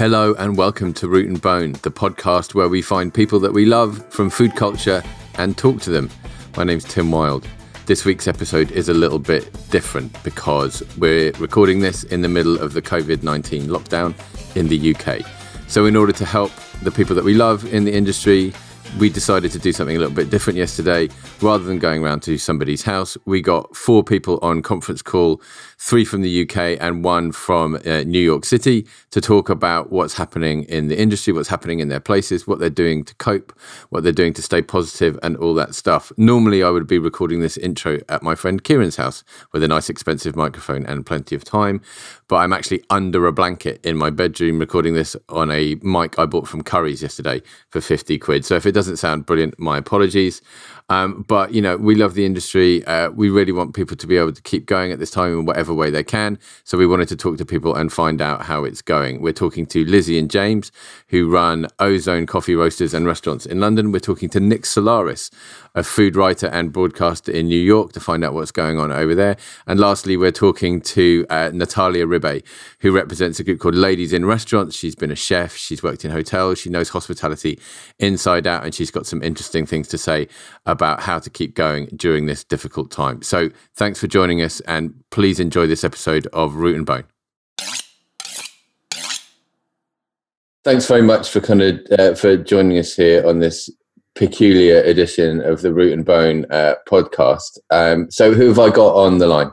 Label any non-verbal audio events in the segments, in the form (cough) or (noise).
Hello and welcome to Root and Bone, the podcast where we find people that we love from food culture and talk to them. My name's Tim Wild. This week's episode is a little bit different because we're recording this in the middle of the COVID 19 lockdown in the UK. So, in order to help the people that we love in the industry, we decided to do something a little bit different yesterday. Rather than going around to somebody's house, we got four people on conference call, three from the UK and one from uh, New York City, to talk about what's happening in the industry, what's happening in their places, what they're doing to cope, what they're doing to stay positive, and all that stuff. Normally, I would be recording this intro at my friend Kieran's house with a nice, expensive microphone and plenty of time, but I'm actually under a blanket in my bedroom recording this on a mic I bought from Curry's yesterday for 50 quid. So if it doesn't sound brilliant, my apologies. Um, but you know, we love the industry. Uh, we really want people to be able to keep going at this time in whatever way they can. So we wanted to talk to people and find out how it's going. We're talking to Lizzie and James, who run Ozone Coffee Roasters and Restaurants in London. We're talking to Nick Solares, a food writer and broadcaster in New York, to find out what's going on over there. And lastly, we're talking to uh, Natalia Ribbe, who represents a group called Ladies in Restaurants. She's been a chef. She's worked in hotels. She knows hospitality inside out, and she's got some interesting things to say about about how to keep going during this difficult time. So thanks for joining us and please enjoy this episode of Root and Bone. Thanks very much for kind of uh, for joining us here on this peculiar edition of the Root and Bone uh, podcast. Um, so who have I got on the line?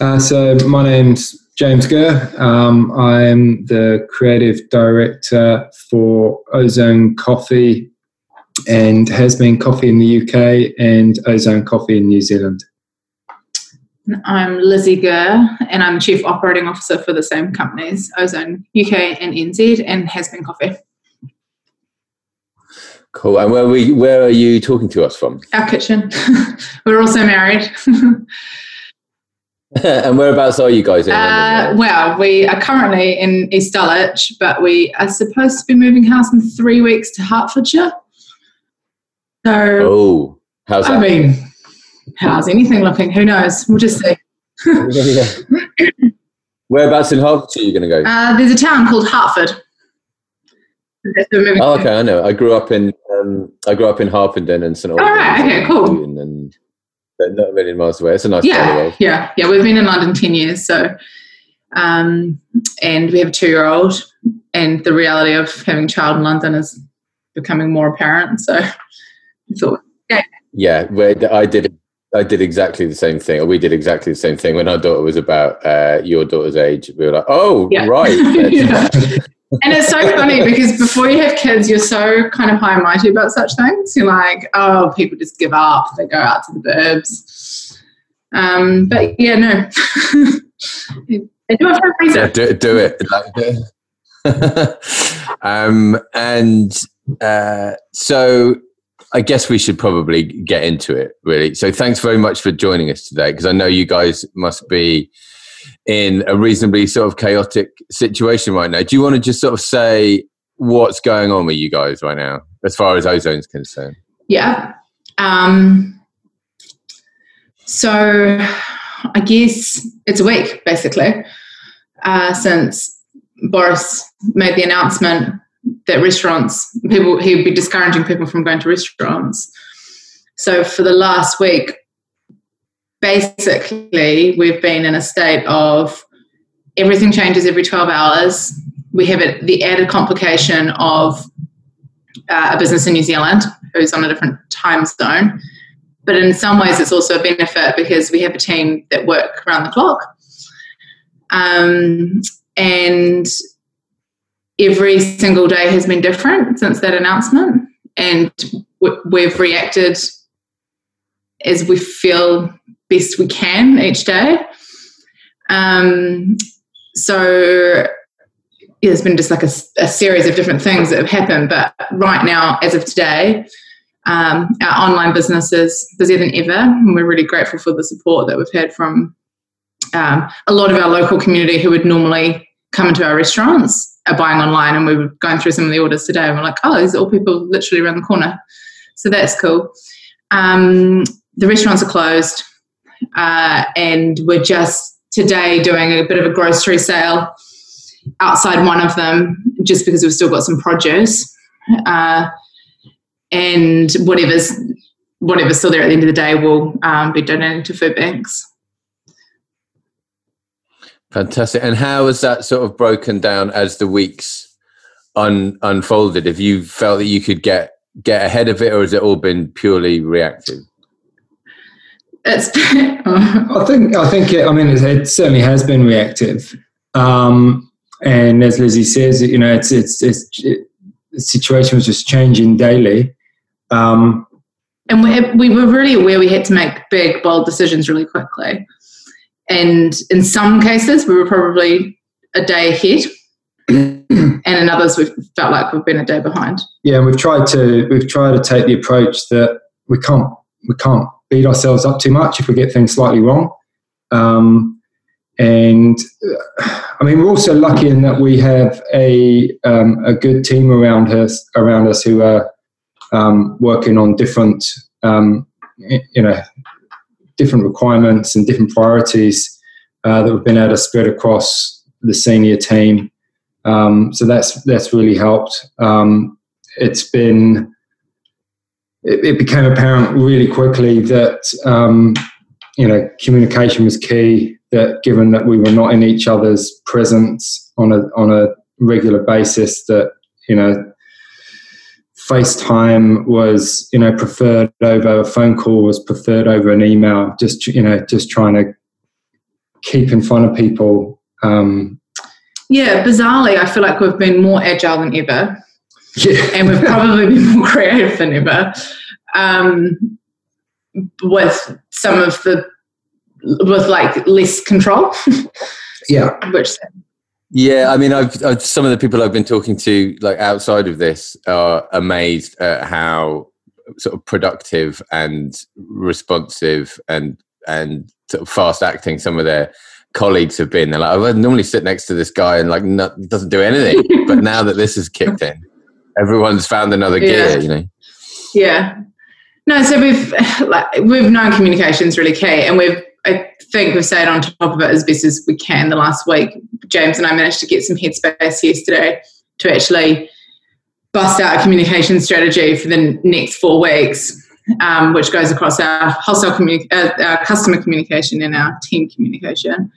Uh, so my name's James Gurr. Um, I'm the creative director for Ozone Coffee and Has Bean coffee in the UK and Ozone Coffee in New Zealand. I'm Lizzie Gurr, and I'm Chief Operating Officer for the same companies, Ozone UK and NZ, and Has Bean Coffee. Cool. And where we where are you talking to us from? Our kitchen. (laughs) We're also married. (laughs) (laughs) and whereabouts are you guys in uh, well, we are currently in East Dulwich, but we are supposed to be moving house in three weeks to Hertfordshire. So, oh, how's that? I mean, how's anything looking? Who knows? We'll just see. (laughs) Whereabouts in Hertfordshire are you going to go? Uh, there's a town called Hertford. Oh, okay, I know. I grew up in um, I grew up in Harpenden and St Albans. All right, okay, cool. And, and not a million miles away. It's a nice yeah, part of the world. Yeah, yeah. We've been in London ten years, so um, and we have a two-year-old, and the reality of having a child in London is becoming more apparent. So thought, yeah, yeah. I did. I did exactly the same thing, or we did exactly the same thing when our daughter was about uh, your daughter's age. We were like, "Oh, yeah. right." (laughs) and it's so funny because before you have kids, you're so kind of high and mighty about such things. You're like, "Oh, people just give up; they go out to the burbs." Um, but yeah, no. do (laughs) it for a reason. Yeah, do, do it. (laughs) um, and uh, so I guess we should probably get into it, really. So, thanks very much for joining us today, because I know you guys must be in a reasonably sort of chaotic situation right now. Do you want to just sort of say what's going on with you guys right now, as far as ozone's concerned? Yeah. Um, so, I guess it's a week basically uh, since Boris made the announcement that restaurants people he'd be discouraging people from going to restaurants. So for the last week, basically we've been in a state of everything changes every 12 hours. We have it, the added complication of uh, a business in New Zealand who's on a different time zone. But in some ways, it's also a benefit because we have a team that work around the clock. Um, and every single day has been different since that announcement, and we've reacted as we feel best we can each day. Um, so yeah, there's been just like a, a, series of different things that have happened, but right now, as of today, um, our online business is busier than ever, and we're really grateful for the support that we've had from um, a lot of our local community who would normally come into our restaurants are buying online and we were going through some of the orders today and we're like, oh, these are all people literally around the corner. So that's cool. Um, the restaurants are closed uh, and we're just today doing a bit of a grocery sale outside one of them just because we've still got some produce. Uh, and whatever's whatever's still there at the end of the day will um, be donated to food banks. Fantastic. And how has that sort of broken down as the weeks un- unfolded? Have you felt that you could get get ahead of it, or has it all been purely reactive? It's. (laughs) I think. I think. It, I mean, it, it certainly has been reactive. Um, and as Lizzie says, you know, it's it's it's it, the situation was just changing daily. Um, and we, we were really aware we had to make big, bold decisions really quickly. And in some cases, we were probably a day ahead. (clears throat) and in others, we've felt like we've been a day behind. Yeah, and we've tried to we've tried to take the approach that we can't we can't beat ourselves up too much if we get things slightly wrong. Um, and uh, I mean, we're also lucky in that we have a um, a good team around us around us who are um, working on different um, you know different requirements and different priorities uh, that we've been able to spread across the senior team. Um, so that's that's really helped. Um, it's been it, it, became apparent really quickly that um, you know communication was key. That given that we were not in each other's presence on a on a regular basis, that you know FaceTime was, you know, preferred over a phone call was preferred over an email. Just you know, just trying to keep in front of people. Um, yeah, bizarrely, I feel like we've been more agile than ever, yeah. and we've probably been more (laughs) creative than ever. Um, with some of the with like less control. yeah, (laughs) which yeah, I mean, I've, I've, some of the people I've been talking to, like outside of this, are amazed at how sort of productive and responsive and and sort of fast acting some of their colleagues have been. They're like, oh, I would normally sit next to this guy and like no, doesn't do anything, (laughs) but now that this has kicked in, everyone's found another yeah. gear. You know. Yeah. No, so we've like we've known communications really key, and we've I think we've stayed on top of it as best as we can the last week. James and I managed to get some headspace yesterday to actually bust out a communication strategy for the next four weeks, um, which goes across our wholesale communi- uh, our customer communication and our team communication.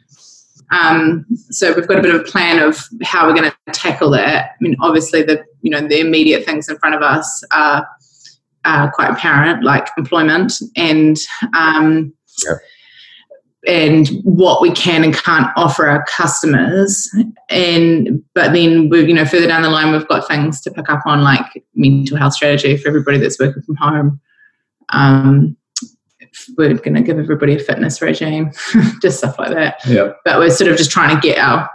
Um, so we've got a bit of a plan of how we're going to tackle that. I mean, obviously the you know the immediate things in front of us are, are quite apparent, like employment and um, yep and what we can and can't offer our customers. And but then we you know further down the line we've got things to pick up on like mental health strategy for everybody that's working from home. Um, we're going to give everybody a fitness regime (laughs) just stuff like that. Yeah. But we're sort of just trying to get our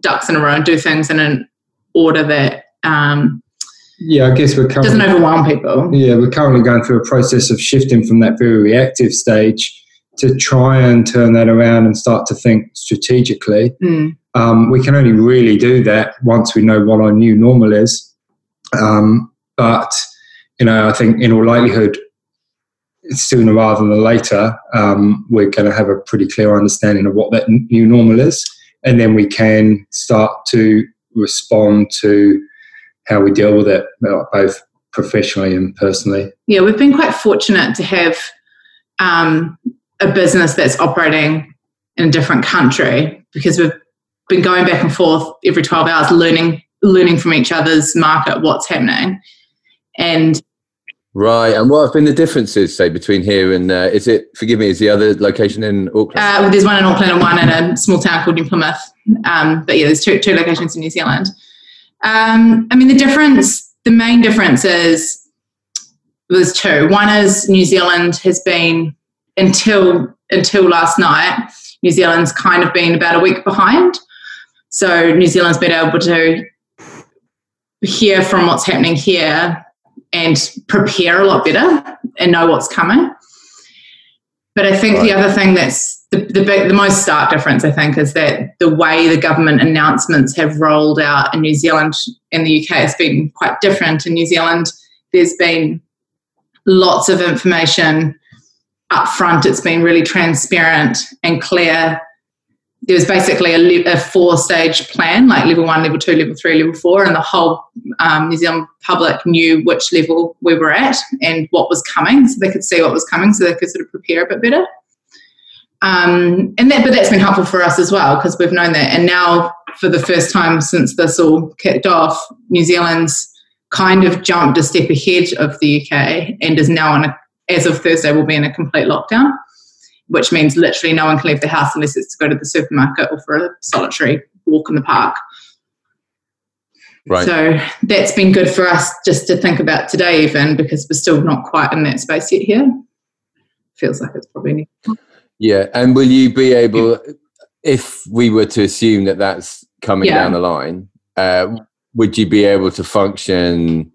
ducks in a row and do things in an order that um, yeah, I guess we're currently, doesn't overwhelm people. Yeah, we're currently going through a process of shifting from that very reactive stage to try and turn that around and start to think strategically. Mm. Um, we can only really do that once we know what our new normal is. Um, but you know, I think in all likelihood, sooner rather than later, um, we're going to have a pretty clear understanding of what that new normal is, and then we can start to respond to how we deal with it, both professionally and personally. Yeah, we've been quite fortunate to have um, a business that's operating in a different country because we've been going back and forth every 12 hours learning learning from each other's market what's happening. And right and what have been the differences say between here and uh, is it forgive me is the other location in auckland? Uh, there's one in auckland and one in a small town called new plymouth um, but yeah there's two, two locations in new zealand. Um, i mean the difference the main difference is there's two. One is new zealand has been until until last night, New Zealand's kind of been about a week behind. So New Zealand's been able to hear from what's happening here and prepare a lot better and know what's coming. But I think right. the other thing that's the, the, big, the most stark difference, I think, is that the way the government announcements have rolled out in New Zealand and the UK has been quite different. In New Zealand, there's been lots of information up front it's been really transparent and clear there was basically a, a four stage plan, like level one, level two, level three, level four, and the whole um, New Zealand public knew which level we were at and what was coming, so they could see what was coming, so they could sort of prepare a bit better. Um, and that, but that's been helpful for us as well because we've known that. And now, for the first time since this all kicked off, New Zealand's kind of jumped a step ahead of the UK and is now on a, as of Thursday, will be in a complete lockdown which means literally no one can leave the house unless it's to go to the supermarket or for a solitary walk in the park. Right. So that's been good for us just to think about today, even because we're still not quite in that space yet here. Feels like it's probably. Yeah. And will you be able, if we were to assume that that's coming yeah. down the line, uh, would you be able to function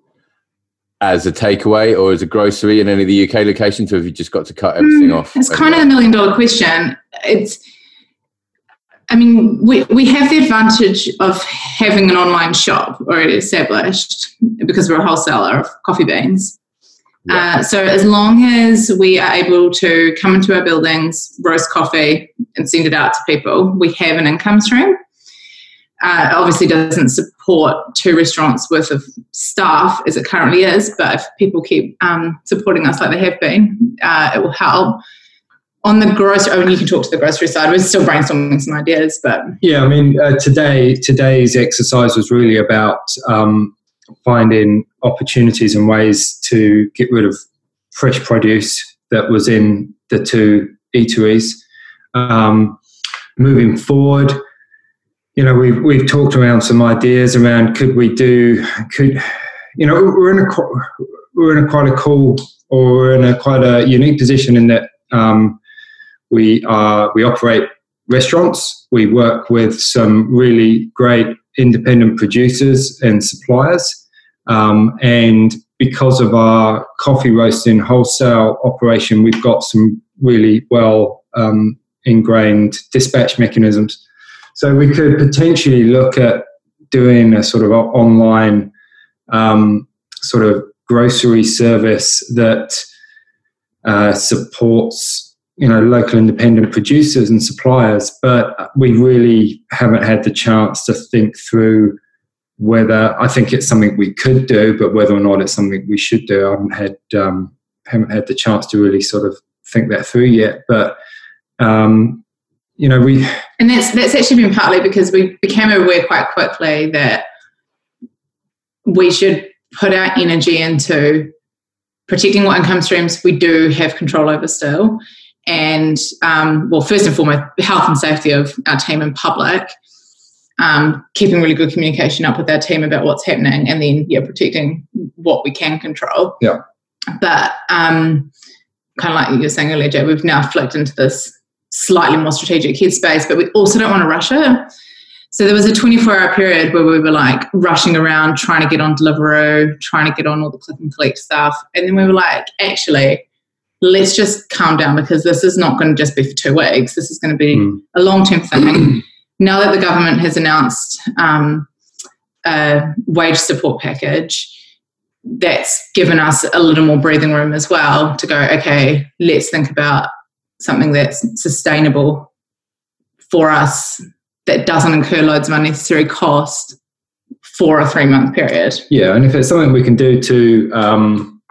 as a takeaway or as a grocery in any of the UK locations, or have you just got to cut everything mm, off? It's kind of a million dollar question. It's, I mean, we, we have the advantage of having an online shop already established because we're a wholesaler of coffee beans. Yeah. Uh, so as long as we are able to come into our buildings, roast coffee, and send it out to people, we have an income stream uh, obviously doesn't support two restaurants worth of staff as it currently is, but if people keep um, supporting us like they have been, uh, it will help. On the grocery, I mean, you can talk to the grocery side. We're still brainstorming some ideas, but yeah, I mean, uh, today today's exercise was really about um, finding opportunities and ways to get rid of fresh produce that was in the two eateries. Um, moving forward, you know, we've we've talked around some ideas around could we do could you know we're in a we're in a quite a cool or we're in a quite a unique position in that um, we are we operate restaurants. We work with some really great independent producers and suppliers, um, and because of our coffee roasting wholesale operation, we've got some really well um, ingrained dispatch mechanisms so we could potentially look at doing a sort of online um, sort of grocery service that uh, supports you know local independent producers and suppliers, but we really haven't had the chance to think through whether I think it's something we could do, but whether or not it's something we should do, I haven't had um, haven't had the chance to really sort of think that through yet. But um, you know, we and that's that's actually been partly because we became aware quite quickly that we should put our energy into protecting what income streams we do have control over still, and um, well, first and foremost, health and safety of our team and public. Um, keeping really good communication up with our team about what's happening, and then yeah, protecting what we can control. Yeah. But um, kind of like you were saying earlier, Jay, we've now flicked into this slightly more strategic headspace, but we also don't want to rush it. So there was a 24 hour period where we were like rushing around trying to get on Deliveroo, trying to get on all the click and collect stuff. And then we were like, actually, let's just calm down because this is not going to just be for two weeks. This is going to be mm. a long term thing. (clears throat) now that the government has announced um, a wage support package, that's given us a little more breathing room as well to go, okay, let's think about something that's sustainable for us that doesn't incur loads of unnecessary cost for a three month period. Yeah, and if it's something we can do to um,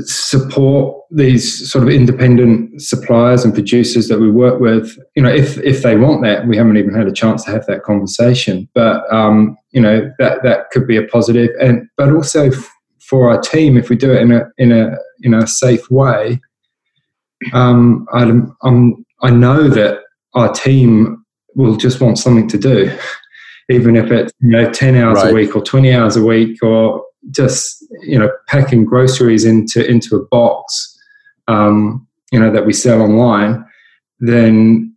support these sort of independent suppliers and producers that we work with, you know, if if they want that, we haven't even had a chance to have that conversation. But um, you know, that that could be a positive, and but also f- for our team, if we do it in a in a in a safe way, um, I'm, I'm, I know that our team will just want something to do, (laughs) even if it's you know ten hours right. a week or twenty hours a week or just you know packing groceries into into a box, um, you know that we sell online. Then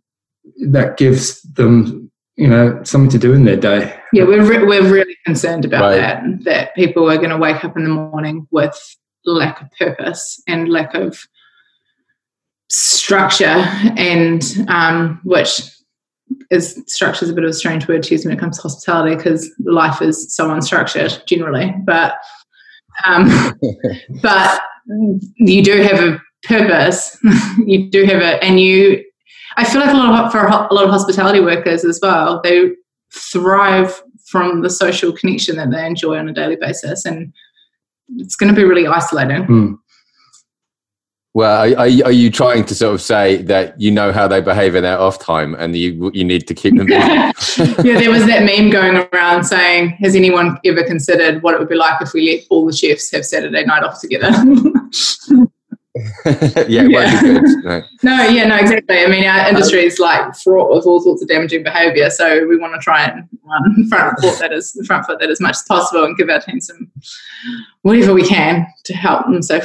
that gives them you know something to do in their day. Yeah, we're re- we're really concerned about right. that. That people are going to wake up in the morning with lack of purpose and lack of structure and um, which is structure is a bit of a strange word to use when it comes to hospitality because life is so unstructured generally but um, (laughs) but you do have a purpose (laughs) you do have it and you I feel like a lot of for a lot of hospitality workers as well, they thrive from the social connection that they enjoy on a daily basis, and it's going to be really isolating. Mm. Well, are, are, you trying to sort of say that you know how they behave in their off time, and you you need to keep them busy? (laughs) yeah, there was that meme going around saying, "Has anyone ever considered what it would be like if we let all the chefs have Saturday night off together?" (laughs) yeah, yeah. No. no. yeah, no, exactly. I mean, our industry is like fraught with all sorts of damaging behaviour, so we want to try and run (laughs) front foot that is front foot that as much as possible, and give our team some whatever we can to help them. So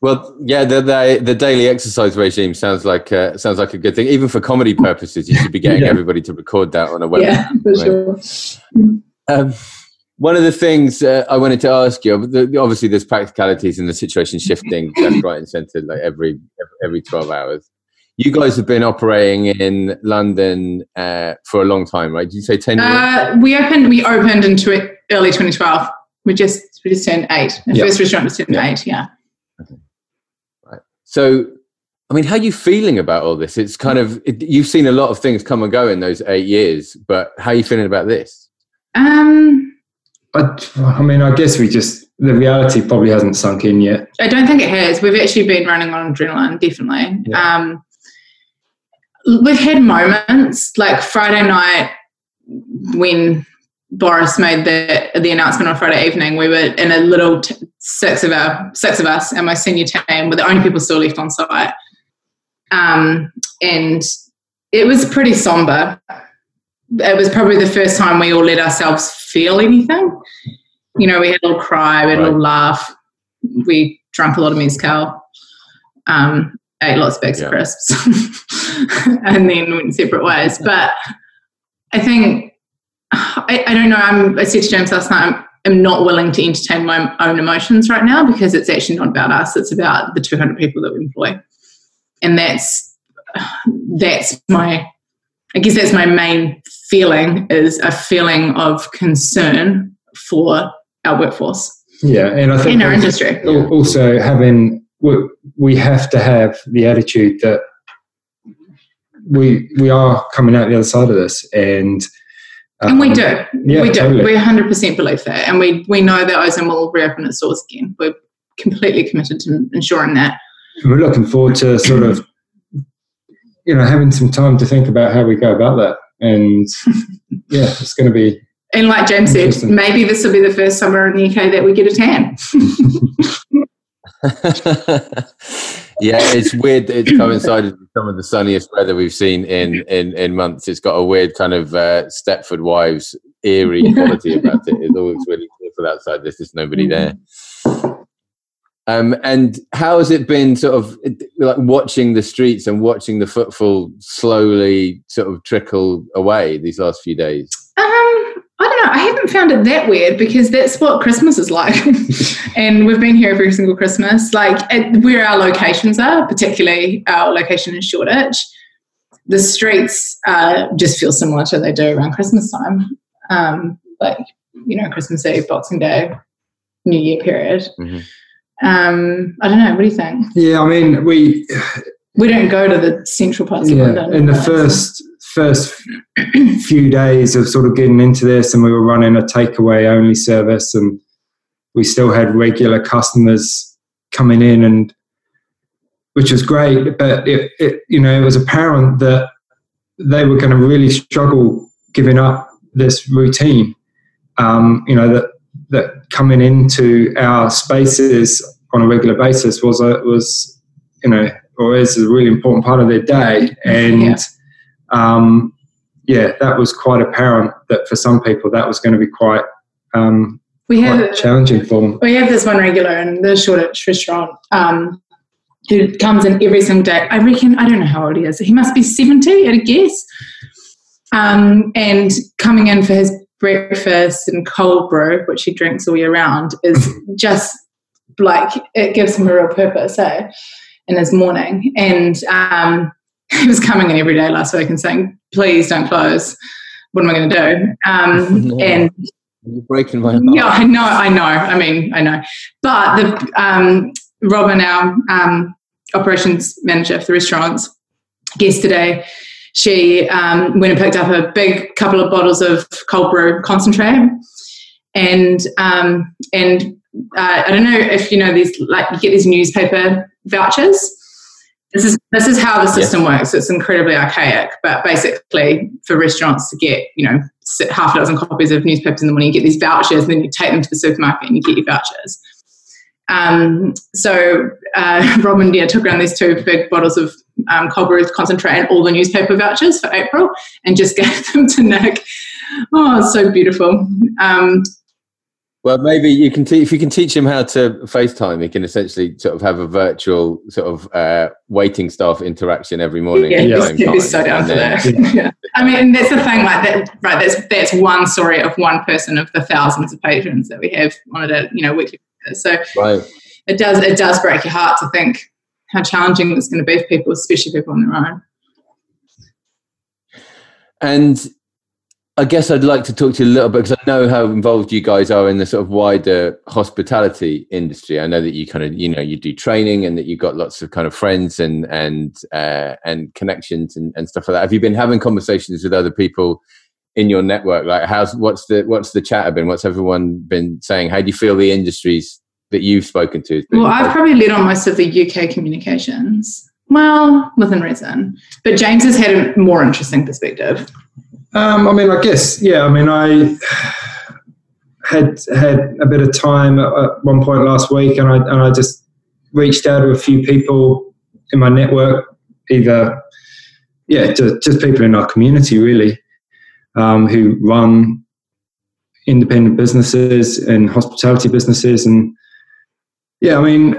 well, yeah, the, the, the daily exercise regime sounds like uh, sounds like a good thing. Even for comedy purposes, you should be getting yeah. everybody to record that on a website. Yeah, for sure. Um, one of the things uh, I wanted to ask you, obviously, there's practicalities and the situation shifting left, right, and centre like every every 12 hours. You guys have been operating in London uh, for a long time, right? Did you say 10 years? Uh, we opened we opened it early 2012. We just we just turned eight. The yep. first restaurant was turned yep. eight. Yeah. Okay. So, I mean, how are you feeling about all this? It's kind of it, you've seen a lot of things come and go in those eight years, but how are you feeling about this? Um, I, I mean, I guess we just the reality probably hasn't sunk in yet. I don't think it has. We've actually been running on adrenaline, definitely. Yeah. Um, we've had moments like Friday night when Boris made the the announcement on Friday evening, we were in a little t- six of our six of us and my senior team were the only people still left on site, um, and it was pretty somber. It was probably the first time we all let ourselves feel anything. You know, we had a little cry, we had a little laugh, we drank a lot of mezcal, um, ate lots of bags yeah. of crisps, (laughs) and then went separate ways. But I think (sighs) I, I, don't know. I'm, I said to James last night, I'm, I'm not willing to entertain my own emotions right now because it's actually not about us. It's about the 200 people that we employ, and that's (sighs) that's my. I guess that's my main feeling is a feeling of concern for our workforce. Yeah, and I think in our industry, also having we have to have the attitude that we we are coming out the other side of this, and and we um, do. Yeah, we do. Totally. We 100% believe that. And we, we know that Ozone will reopen its doors again. We're completely committed to ensuring that. We're looking forward to sort of, you know, having some time to think about how we go about that. And (laughs) yeah, it's going to be. And like James said, maybe this will be the first summer in the UK that we get a tan. (laughs) (laughs) yeah, it's weird. It's (laughs) coincided with some of the sunniest weather we've seen in in, in months. It's got a weird kind of uh, Stepford Wives eerie (laughs) quality about it. It's always really beautiful outside. There's just nobody mm-hmm. there. Um, and how has it been, sort of like watching the streets and watching the footfall slowly sort of trickle away these last few days? Um, don't know. I haven't found it that weird because that's what Christmas is like. (laughs) and we've been here every single Christmas. Like at, where our locations are, particularly our location in Shoreditch, the streets uh, just feel similar to they do around Christmas time. Um, like, you know, Christmas Eve, Boxing Day, New Year period. Mm-hmm. Um, I don't know. What do you think? Yeah, I mean, we we don't go to the central parts yeah, of London. In the first first (clears throat) few days of sort of getting into this, and we were running a takeaway only service, and we still had regular customers coming in, and which was great. But it, it you know, it was apparent that they were going to really struggle giving up this routine. Um, you know that that coming into our spaces on a regular basis was a was you know or is a really important part of their day and. Yeah um, yeah, that was quite apparent that for some people that was going to be quite um, we quite have challenging for them. We have this one regular in the Shoreditch restaurant um, who comes in every single day. I reckon I don't know how old he is. He must be seventy at a guess. Um, and coming in for his breakfast and cold brew, which he drinks all year round, is (laughs) just like it gives him a real purpose, eh? In his morning, and um, he was coming in every day last week and saying, "Please don't close. What am I going to do?" Um, (laughs) no. And you're breaking my heart. Yeah, I know, I know. I mean, I know. But the um, Robin, our um, operations manager for the restaurants, yesterday, she um, went and picked up a big couple of bottles of cold brew concentrate, and um, and uh, I don't know if you know these like you get these newspaper vouchers. This is this is how the system works. It's incredibly archaic, but basically for restaurants to get you know half a dozen copies of newspapers in the morning, you get these vouchers, and then you take them to the supermarket and you get your vouchers. Um, so uh, (laughs) Rob and Dia took around these two big bottles of um, concentrate and all the newspaper vouchers for April, and just (laughs) gave them to Nick. Oh, it's so beautiful. Um, well, maybe you can teach if you can teach him how to FaceTime. He can essentially sort of have a virtual sort of uh, waiting staff interaction every morning. Yeah, yeah. He's, so down for that. yeah. I mean, that's the thing. Like that, right? That's that's one story of one person of the thousands of patrons that we have on a you know weekly. So right. it does it does break your heart to think how challenging it's going to be for people, especially people on their own. And I guess I'd like to talk to you a little bit because I know how involved you guys are in the sort of wider hospitality industry. I know that you kind of you know you do training and that you've got lots of kind of friends and and uh, and connections and, and stuff like that. Have you been having conversations with other people in your network? Like, how's what's the what's the chatter been? What's everyone been saying? How do you feel the industries that you've spoken to? Well, I've probably led on most of the UK communications. Well, within reason, but James has had a more interesting perspective. Um, I mean, I guess, yeah. I mean, I had had a bit of time at one point last week, and I and I just reached out to a few people in my network, either yeah, just, just people in our community really, um, who run independent businesses and hospitality businesses, and yeah, I mean.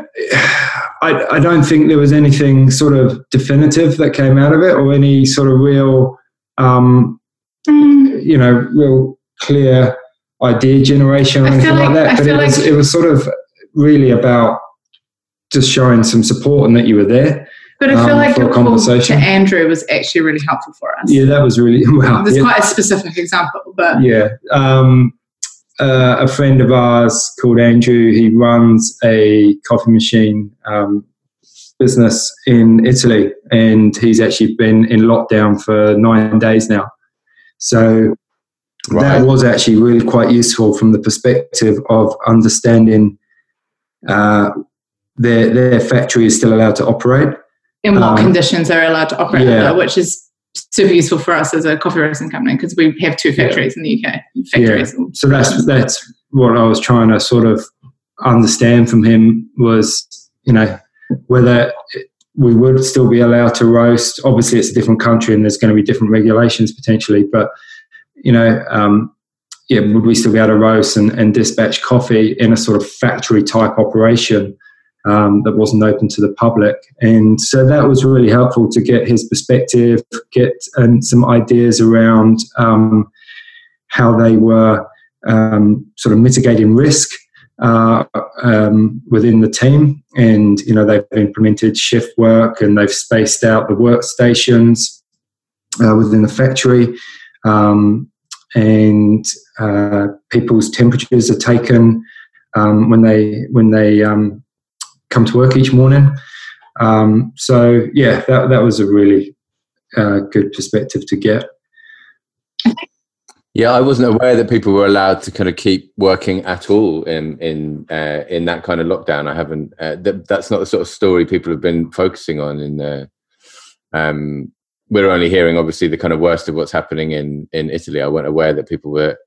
I, I don't think there was anything sort of definitive that came out of it, or any sort of real um. You know, real clear idea generation or anything like, like, that. But it was like it was sort of really about just showing some support and that you were there. But I feel um, like your conversation. call to Andrew was actually really helpful for us. Yeah, that was really (laughs) well. There's yeah. quite a specific example, but yeah. Um, uh, a friend of ours called Andrew, he runs a coffee machine um, business in Italy, and he's actually been in lockdown for nine days now. So right. that was actually really quite useful from the perspective of understanding uh, their their factory is still allowed to operate. In what um, conditions they're allowed to operate, yeah. which is super useful for us as a coffee roasting company because we have two factories yeah. in the UK. Factories yeah. So that's that's what I was trying to sort of understand from him was you know whether we would still be allowed to roast. Obviously, it's a different country and there's going to be different regulations potentially, but you know, um, yeah, would we still be able to roast and, and, dispatch coffee in a sort of factory type operation um, that wasn't open to the public? And so that was really helpful to get his perspective, get um, some ideas around um, how they were um, sort of mitigating risk uh, um, within the team, and you know they've implemented shift work and they've spaced out the workstations uh, within the factory, um, and uh, people's temperatures are taken um, when they when they um, come to work each morning. Um, so yeah, that that was a really uh, good perspective to get. Yeah, I wasn't aware that people were allowed to kind of keep working at all in in uh, in that kind of lockdown. I haven't. Uh, th- that's not the sort of story people have been focusing on. In the, um, we're only hearing obviously the kind of worst of what's happening in in Italy. I wasn't aware that people were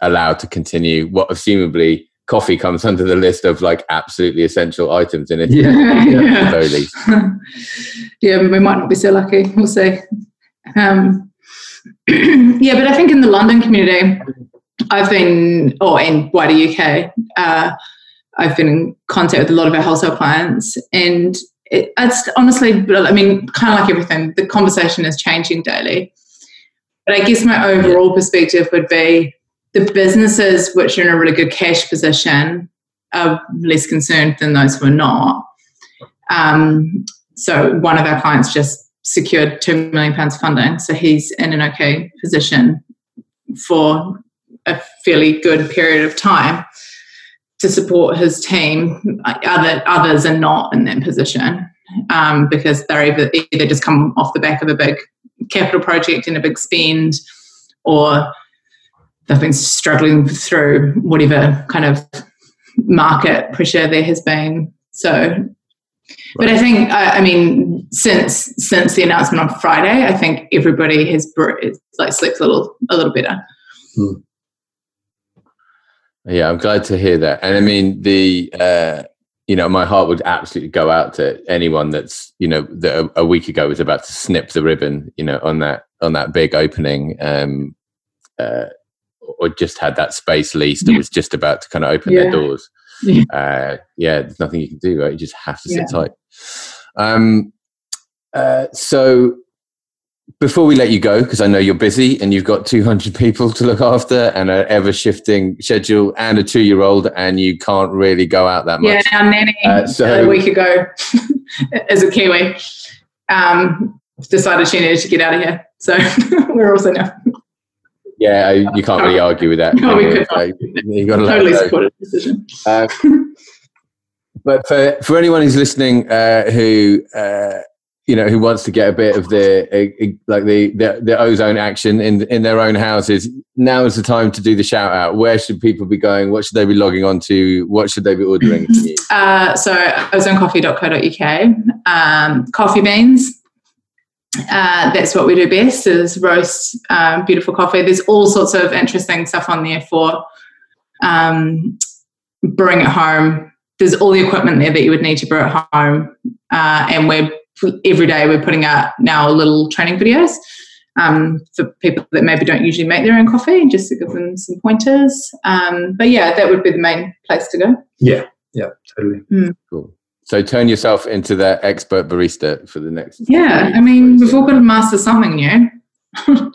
allowed to continue what assumably coffee comes under the list of like absolutely essential items in Italy. Yeah, yeah. (laughs) yeah, we might not be so lucky. We'll see. Um, (clears throat) yeah, but I think in the London community, I've been, or in wider UK, uh, I've been in contact with a lot of our wholesale clients, and it, it's honestly, I mean, kind of like everything, the conversation is changing daily. But I guess my overall perspective would be the businesses which are in a really good cash position are less concerned than those who are not. Um, so one of our clients just secured two million pounds funding, so he's in an okay position for a fairly good period of time to support his team. Other others are not in that position. um, because they're either, either just come off the back of a big capital project and a big spend, or they've been struggling through whatever kind of market pressure there has been. So, but I think, I, I mean, since since the announcement on Friday, I think everybody has like slept a little a little better. Hmm. Yeah, I'm glad to hear that. And I mean, the uh, you know, my heart would absolutely go out to anyone that's you know that a, a, week ago was about to snip the ribbon, you know, on that on that big opening, um, uh, or just had that space leased and was just about to kind of open yeah. their doors. Yeah. Uh, yeah, there's nothing you can do. Right? You just have to sit yeah. tight. Um, uh, so before we let you go, because I know you're busy and you've got 200 people to look after and an ever shifting schedule and a two year old, and you can't really go out that much. Yeah, our nanny uh, so, a week ago, (laughs) as a Kiwi, um, decided she needed to get out of here. So (laughs) we're also now. Yeah, you can't really argue with that. (laughs) No, we could not. you got to totally supported decision. Uh, but for, for anyone who's listening uh, who uh, you know who wants to get a bit of the uh, like the, the, the ozone action in in their own houses now is the time to do the shout out where should people be going what should they be logging on to what should they be ordering uh, so ozonecoffee.co.uk um, coffee beans uh, that's what we do best is roast um, beautiful coffee there's all sorts of interesting stuff on there for um, brewing at home there's all the equipment there that you would need to brew at home uh, and we're every day we're putting out now little training videos um, for people that maybe don't usually make their own coffee, just to give them some pointers. Um, but yeah, that would be the main place to go. Yeah, yeah, totally. Mm. Cool. So turn yourself into that expert barista for the next. Yeah, I mean, we've all got to master something new. (laughs) what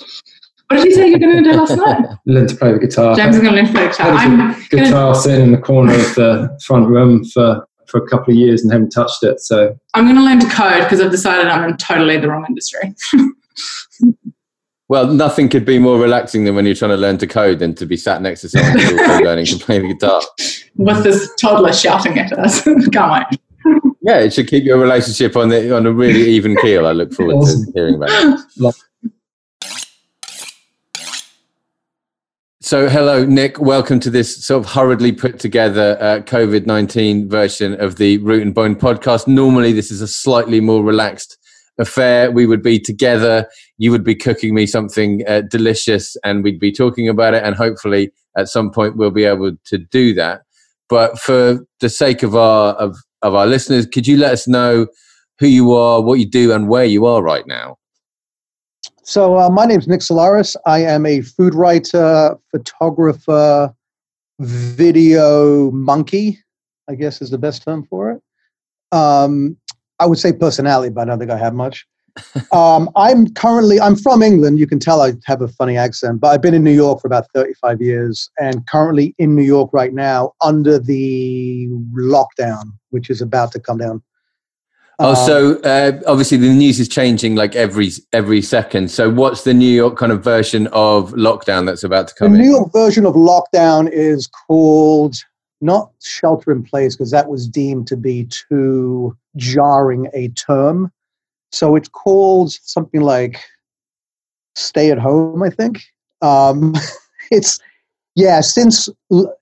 did you say you're going to do last night? (laughs) Learn to play the guitar. James is going to learn to play the guitar. I'm guitar gonna... sitting in the corner of the front room for for a couple of years and haven't touched it. So I'm going to learn to code because I've decided I'm in totally the wrong industry. (laughs) well, nothing could be more relaxing than when you're trying to learn to code than to be sat next to someone who's also learning to play the guitar. With this toddler shouting at us. Can't wait. Yeah, it should keep your relationship on the on a really even keel. I look forward awesome. to hearing about it. So, hello, Nick. Welcome to this sort of hurriedly put together uh, COVID 19 version of the Root and Bone podcast. Normally, this is a slightly more relaxed affair. We would be together. You would be cooking me something uh, delicious, and we'd be talking about it. And hopefully, at some point, we'll be able to do that. But for the sake of our of, of our listeners, could you let us know who you are, what you do, and where you are right now? So, uh, my name is Nick Solares. I am a food writer, photographer, video monkey, I guess is the best term for it. Um, I would say personality, but I don't think I have much. Um, I'm currently, I'm from England. You can tell I have a funny accent, but I've been in New York for about 35 years and currently in New York right now under the lockdown, which is about to come down. Oh, um, so uh, obviously the news is changing like every every second. So what's the New York kind of version of lockdown that's about to come? The in? New York version of lockdown is called not shelter in place because that was deemed to be too jarring a term. So it's called something like stay at home. I think um, (laughs) it's yeah. Since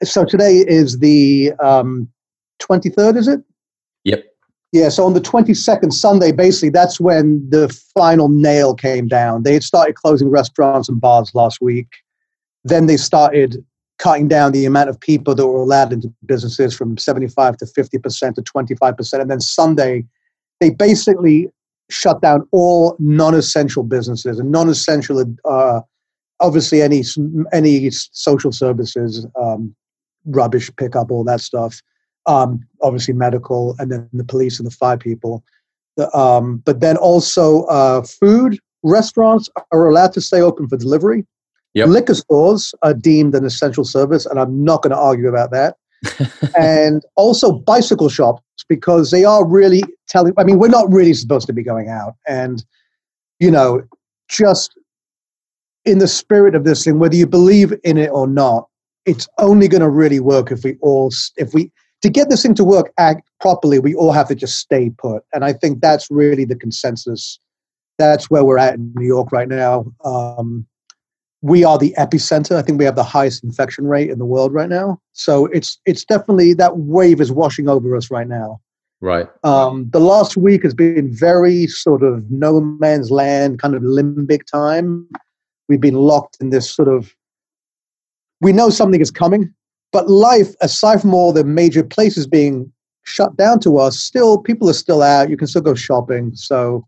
so today is the um, twenty third. Is it? Yep. Yeah, so on the 22nd Sunday, basically, that's when the final nail came down. They had started closing restaurants and bars last week. Then they started cutting down the amount of people that were allowed into businesses from 75 to 50% to 25%. And then Sunday, they basically shut down all non-essential businesses and non-essential, uh, obviously any any social services, um, rubbish pickup, all that stuff um, obviously medical, and then the police and the fire people. The, um, but then also uh, food restaurants are allowed to stay open for delivery. Yep. Liquor stores are deemed an essential service, and I'm not going to argue about that. And also bicycle shops because they are really telling. I mean, we're not really supposed to be going out, and you know, just in the spirit of this thing, whether you believe in it or not, it's only going to really work if we all if we to get this thing to work act properly, we all have to just stay put. And I think that's really the consensus. That's where we're at in New York right now. Um, we are the epicenter. I think we have the highest infection rate in the world right now. So it's it's definitely that wave is washing over us right now. Right. Um, the last week has been very sort of no man's land, kind of limbic time. We've been locked in this sort of. We know something is coming, but life, aside from all the major places being shut down to us, still people are still out. You can still go shopping. So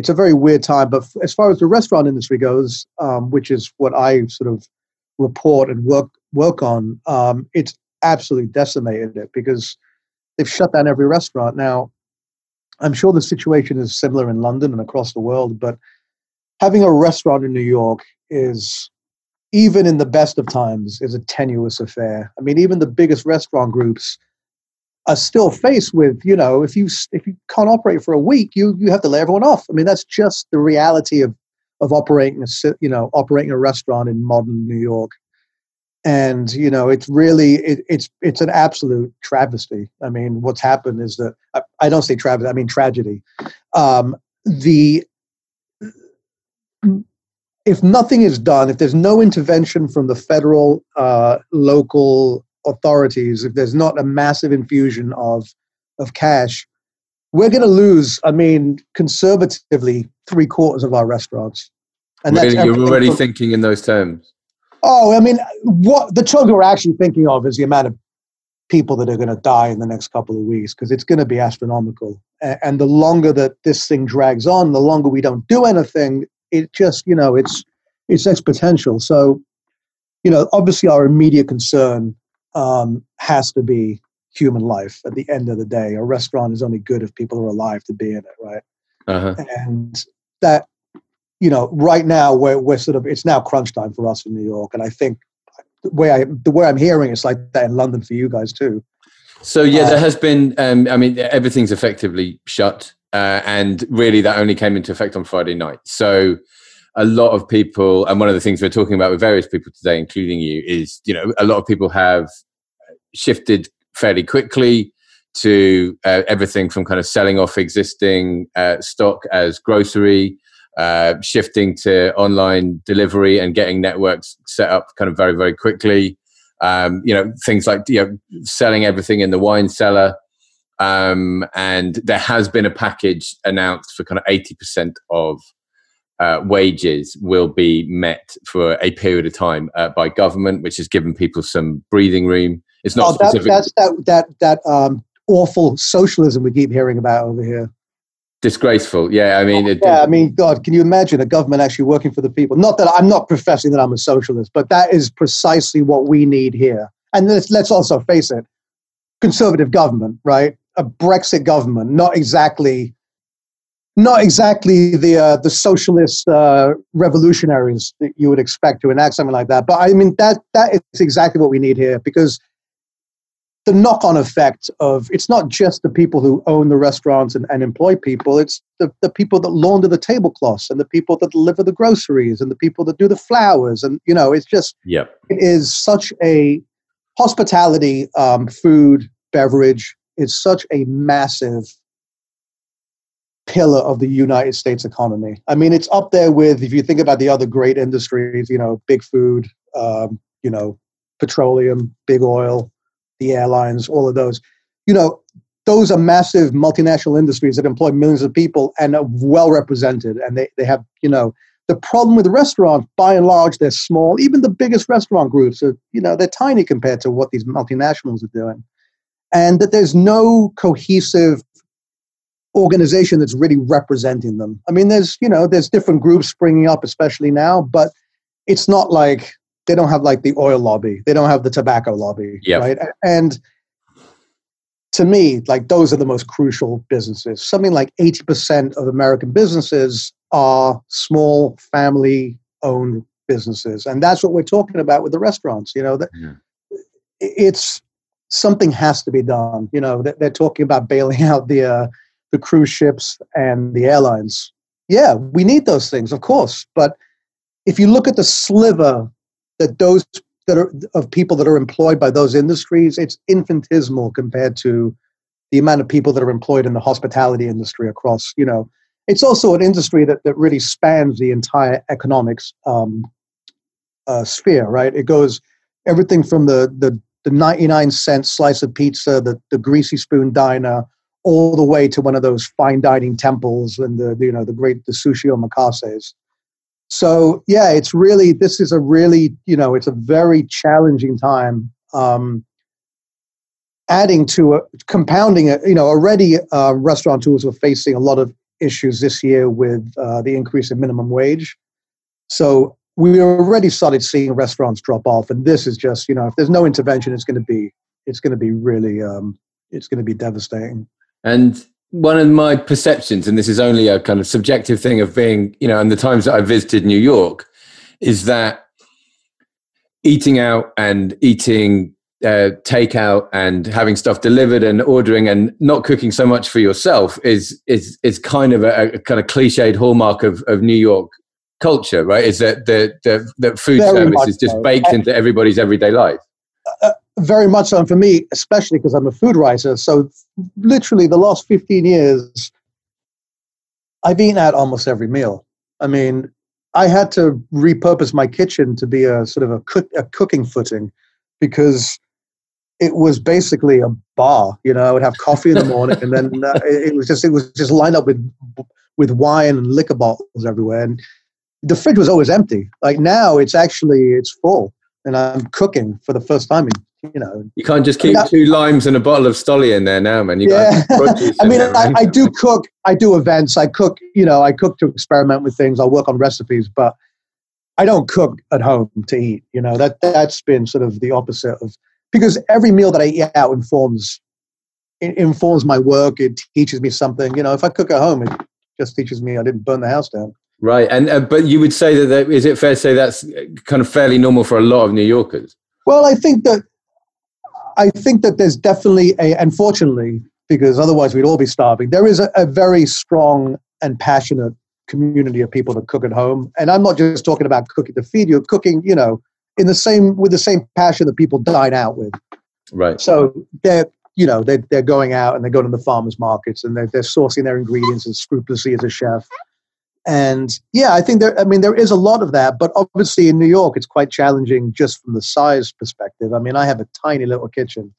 it's a very weird time. But as far as the restaurant industry goes, um, which is what I sort of report and work work on, um, it's absolutely decimated it because they've shut down every restaurant. Now, I'm sure the situation is similar in London and across the world, but having a restaurant in New York is even in the best of times is a tenuous affair. I mean, even the biggest restaurant groups are still faced with, you know, if you if you can't operate for a week, you you have to lay everyone off. I mean, that's just the reality of of operating a you know operating a restaurant in modern New York. And you know it's really it, it's it's an absolute travesty. I mean what's happened is that i, I don't say travesty i mean tragedy. Um, the if nothing is done if there's no intervention from the federal uh, local authorities if there's not a massive infusion of of cash we're going to lose i mean conservatively three quarters of our restaurants and really, you're already from, thinking in those terms Oh, I mean, what the chunk we're actually thinking of is the amount of people that are going to die in the next couple of weeks because it's going to be astronomical. And the longer that this thing drags on, the longer we don't do anything, it just, you know, it's it's exponential. So, you know, obviously our immediate concern um, has to be human life. At the end of the day, a restaurant is only good if people are alive to be in it, right? Uh-huh. And that you know, right now we're, we're sort of, it's now crunch time for us in New York. And I think the way, I, the way I'm hearing it's like that in London for you guys too. So yeah, there uh, has been. Um, I mean, everything's effectively shut, uh, and really that only came into effect on Friday night. So a lot of people, and one of the things we're talking about with various people today, including you, is you know a lot of people have shifted fairly quickly to uh, everything from kind of selling off existing uh, stock as grocery uh, shifting to online delivery and getting networks set up kind of very very quickly. Um, you know things like you know selling everything in the wine cellar. Um, and there has been a package announced for kind of 80% of uh, wages will be met for a period of time uh, by government, which has given people some breathing room. It's not oh, specific. That, that's that that that um, awful socialism we keep hearing about over here disgraceful yeah i mean it, yeah i mean god can you imagine a government actually working for the people not that i'm not professing that i'm a socialist but that is precisely what we need here and let's, let's also face it conservative government right a brexit government not exactly not exactly the uh, the socialist uh, revolutionaries that you would expect to enact something like that but i mean that that is exactly what we need here because the knock on effect of it's not just the people who own the restaurants and, and employ people, it's the, the people that launder the tablecloths and the people that deliver the groceries and the people that do the flowers. And, you know, it's just, yep. it is such a hospitality, um, food, beverage is such a massive pillar of the United States economy. I mean, it's up there with, if you think about the other great industries, you know, big food, um, you know, petroleum, big oil, the airlines, all of those. You know, those are massive multinational industries that employ millions of people and are well represented. And they, they have, you know, the problem with restaurants, by and large, they're small. Even the biggest restaurant groups are, you know, they're tiny compared to what these multinationals are doing. And that there's no cohesive organization that's really representing them. I mean, there's, you know, there's different groups springing up, especially now, but it's not like they don't have like the oil lobby they don't have the tobacco lobby yep. right and to me like those are the most crucial businesses something like 80% of american businesses are small family owned businesses and that's what we're talking about with the restaurants you know that yeah. it's something has to be done you know they're talking about bailing out the uh, the cruise ships and the airlines yeah we need those things of course but if you look at the sliver that those that are of people that are employed by those industries, it's infinitesimal compared to the amount of people that are employed in the hospitality industry across, you know, it's also an industry that, that really spans the entire economics um, uh, sphere, right? It goes everything from the, the, the 99 cent slice of pizza, the, the greasy spoon diner, all the way to one of those fine dining temples and the, you know the great the sushi omakases. So yeah, it's really this is a really you know it's a very challenging time. Um, adding to a, compounding it, you know already uh, restaurateurs were facing a lot of issues this year with uh, the increase in minimum wage. So we already started seeing restaurants drop off, and this is just you know if there's no intervention, it's going to be it's going to be really um, it's going to be devastating. And one of my perceptions, and this is only a kind of subjective thing of being you know, and the times that I visited New York, is that eating out and eating uh, takeout and having stuff delivered and ordering and not cooking so much for yourself is is is kind of a, a kind of cliched hallmark of, of New York culture, right? Is that the the, the food Very service is just so. baked into everybody's everyday life. Very much so, and for me, especially because I'm a food writer. So, literally, the last 15 years, I've eaten at almost every meal. I mean, I had to repurpose my kitchen to be a sort of a, cook, a cooking footing because it was basically a bar. You know, I would have coffee in the morning, and then uh, it, was just it was just lined up with with wine and liquor bottles everywhere, and the fridge was always empty. Like now, it's actually it's full, and I'm cooking for the first time. In, you know, you can't just keep I mean, two limes and a bottle of Stoli in there now, man. You yeah, (laughs) I mean, there, I, I do cook. I do events. I cook. You know, I cook to experiment with things. I'll work on recipes, but I don't cook at home to eat. You know, that that's been sort of the opposite of because every meal that I eat out informs it informs my work. It teaches me something. You know, if I cook at home, it just teaches me I didn't burn the house down. Right, and uh, but you would say that, that is it fair to say that's kind of fairly normal for a lot of New Yorkers? Well, I think that I think that there's definitely a, unfortunately, because otherwise we'd all be starving. There is a, a very strong and passionate community of people that cook at home, and I'm not just talking about cooking to feed you, cooking, you know, in the same with the same passion that people dine out with. Right. So they're you know they're, they're going out and they're going to the farmers markets and they're, they're sourcing their ingredients as scrupulously as a chef and yeah i think there i mean there is a lot of that but obviously in new york it's quite challenging just from the size perspective. I mean i have a tiny little kitchen.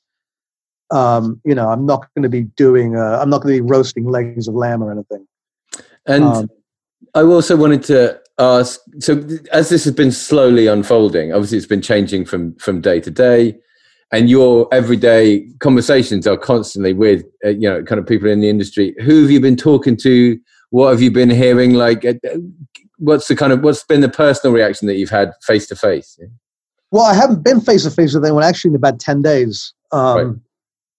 Um, you know i'm not going to be doing uh, i'm not going to be roasting legs of lamb or anything. And um, i also wanted to ask so as this has been slowly unfolding obviously it's been changing from from day to day and your everyday conversations are constantly with uh, you know kind of people in the industry. Who have you been talking to what have you been hearing like uh, what's the kind of what's been the personal reaction that you've had face to face well i haven't been face to face with anyone actually in about 10 days um, right.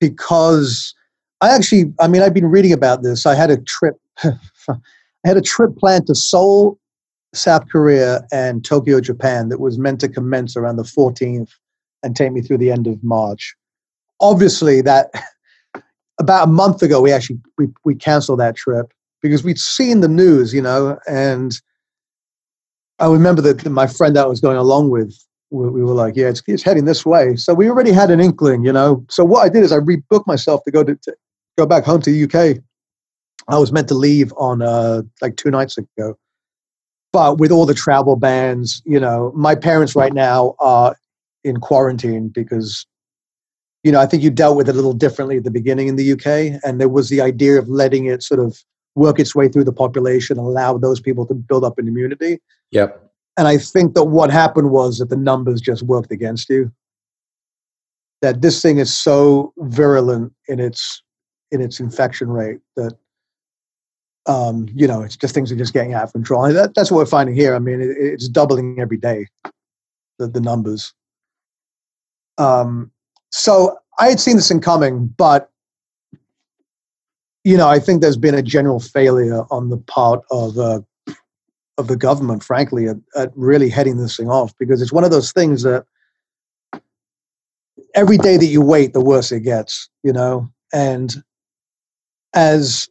because i actually i mean i've been reading about this i had a trip (laughs) i had a trip planned to seoul South Korea and Tokyo, Japan, that was meant to commence around the 14th and take me through the end of March. Obviously, that (laughs) about a month ago, we actually we, we canceled that trip because we'd seen the news, you know, and I remember that my friend that I was going along with, we were like, yeah, it's, it's heading this way. So we already had an inkling, you know. So what I did is I rebooked myself to go to, to go back home to the UK. I was meant to leave on uh, like two nights ago but with all the travel bans, you know, my parents right now are in quarantine because, you know, I think you dealt with it a little differently at the beginning in the UK. And there was the idea of letting it sort of work its way through the population, and allow those people to build up an immunity. Yep. And I think that what happened was that the numbers just worked against you. That this thing is so virulent in its in its infection rate that um, you know, it's just things are just getting out of control. And that, that's what we're finding here. I mean, it, it's doubling every day, the, the numbers. Um, so I had seen this in coming, but you know, I think there's been a general failure on the part of uh, of the government, frankly, at, at really heading this thing off because it's one of those things that every day that you wait, the worse it gets. You know, and as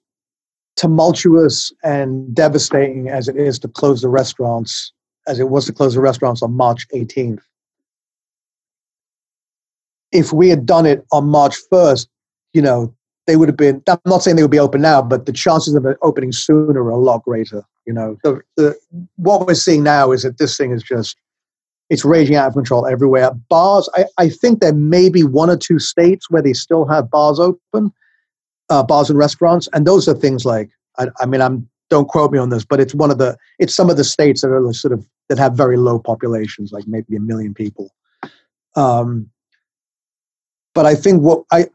tumultuous and devastating as it is to close the restaurants, as it was to close the restaurants on March 18th, if we had done it on March 1st, you know, they would have been, I'm not saying they would be open now, but the chances of it opening sooner are a lot greater. You know, the, the, what we're seeing now is that this thing is just, it's raging out of control everywhere. Bars, I, I think there may be one or two states where they still have bars open, uh, bars and restaurants. And those are things like, I, I mean, I'm, don't quote me on this, but it's one of the, it's some of the states that are sort of, that have very low populations, like maybe a million people. Um, but I think what I,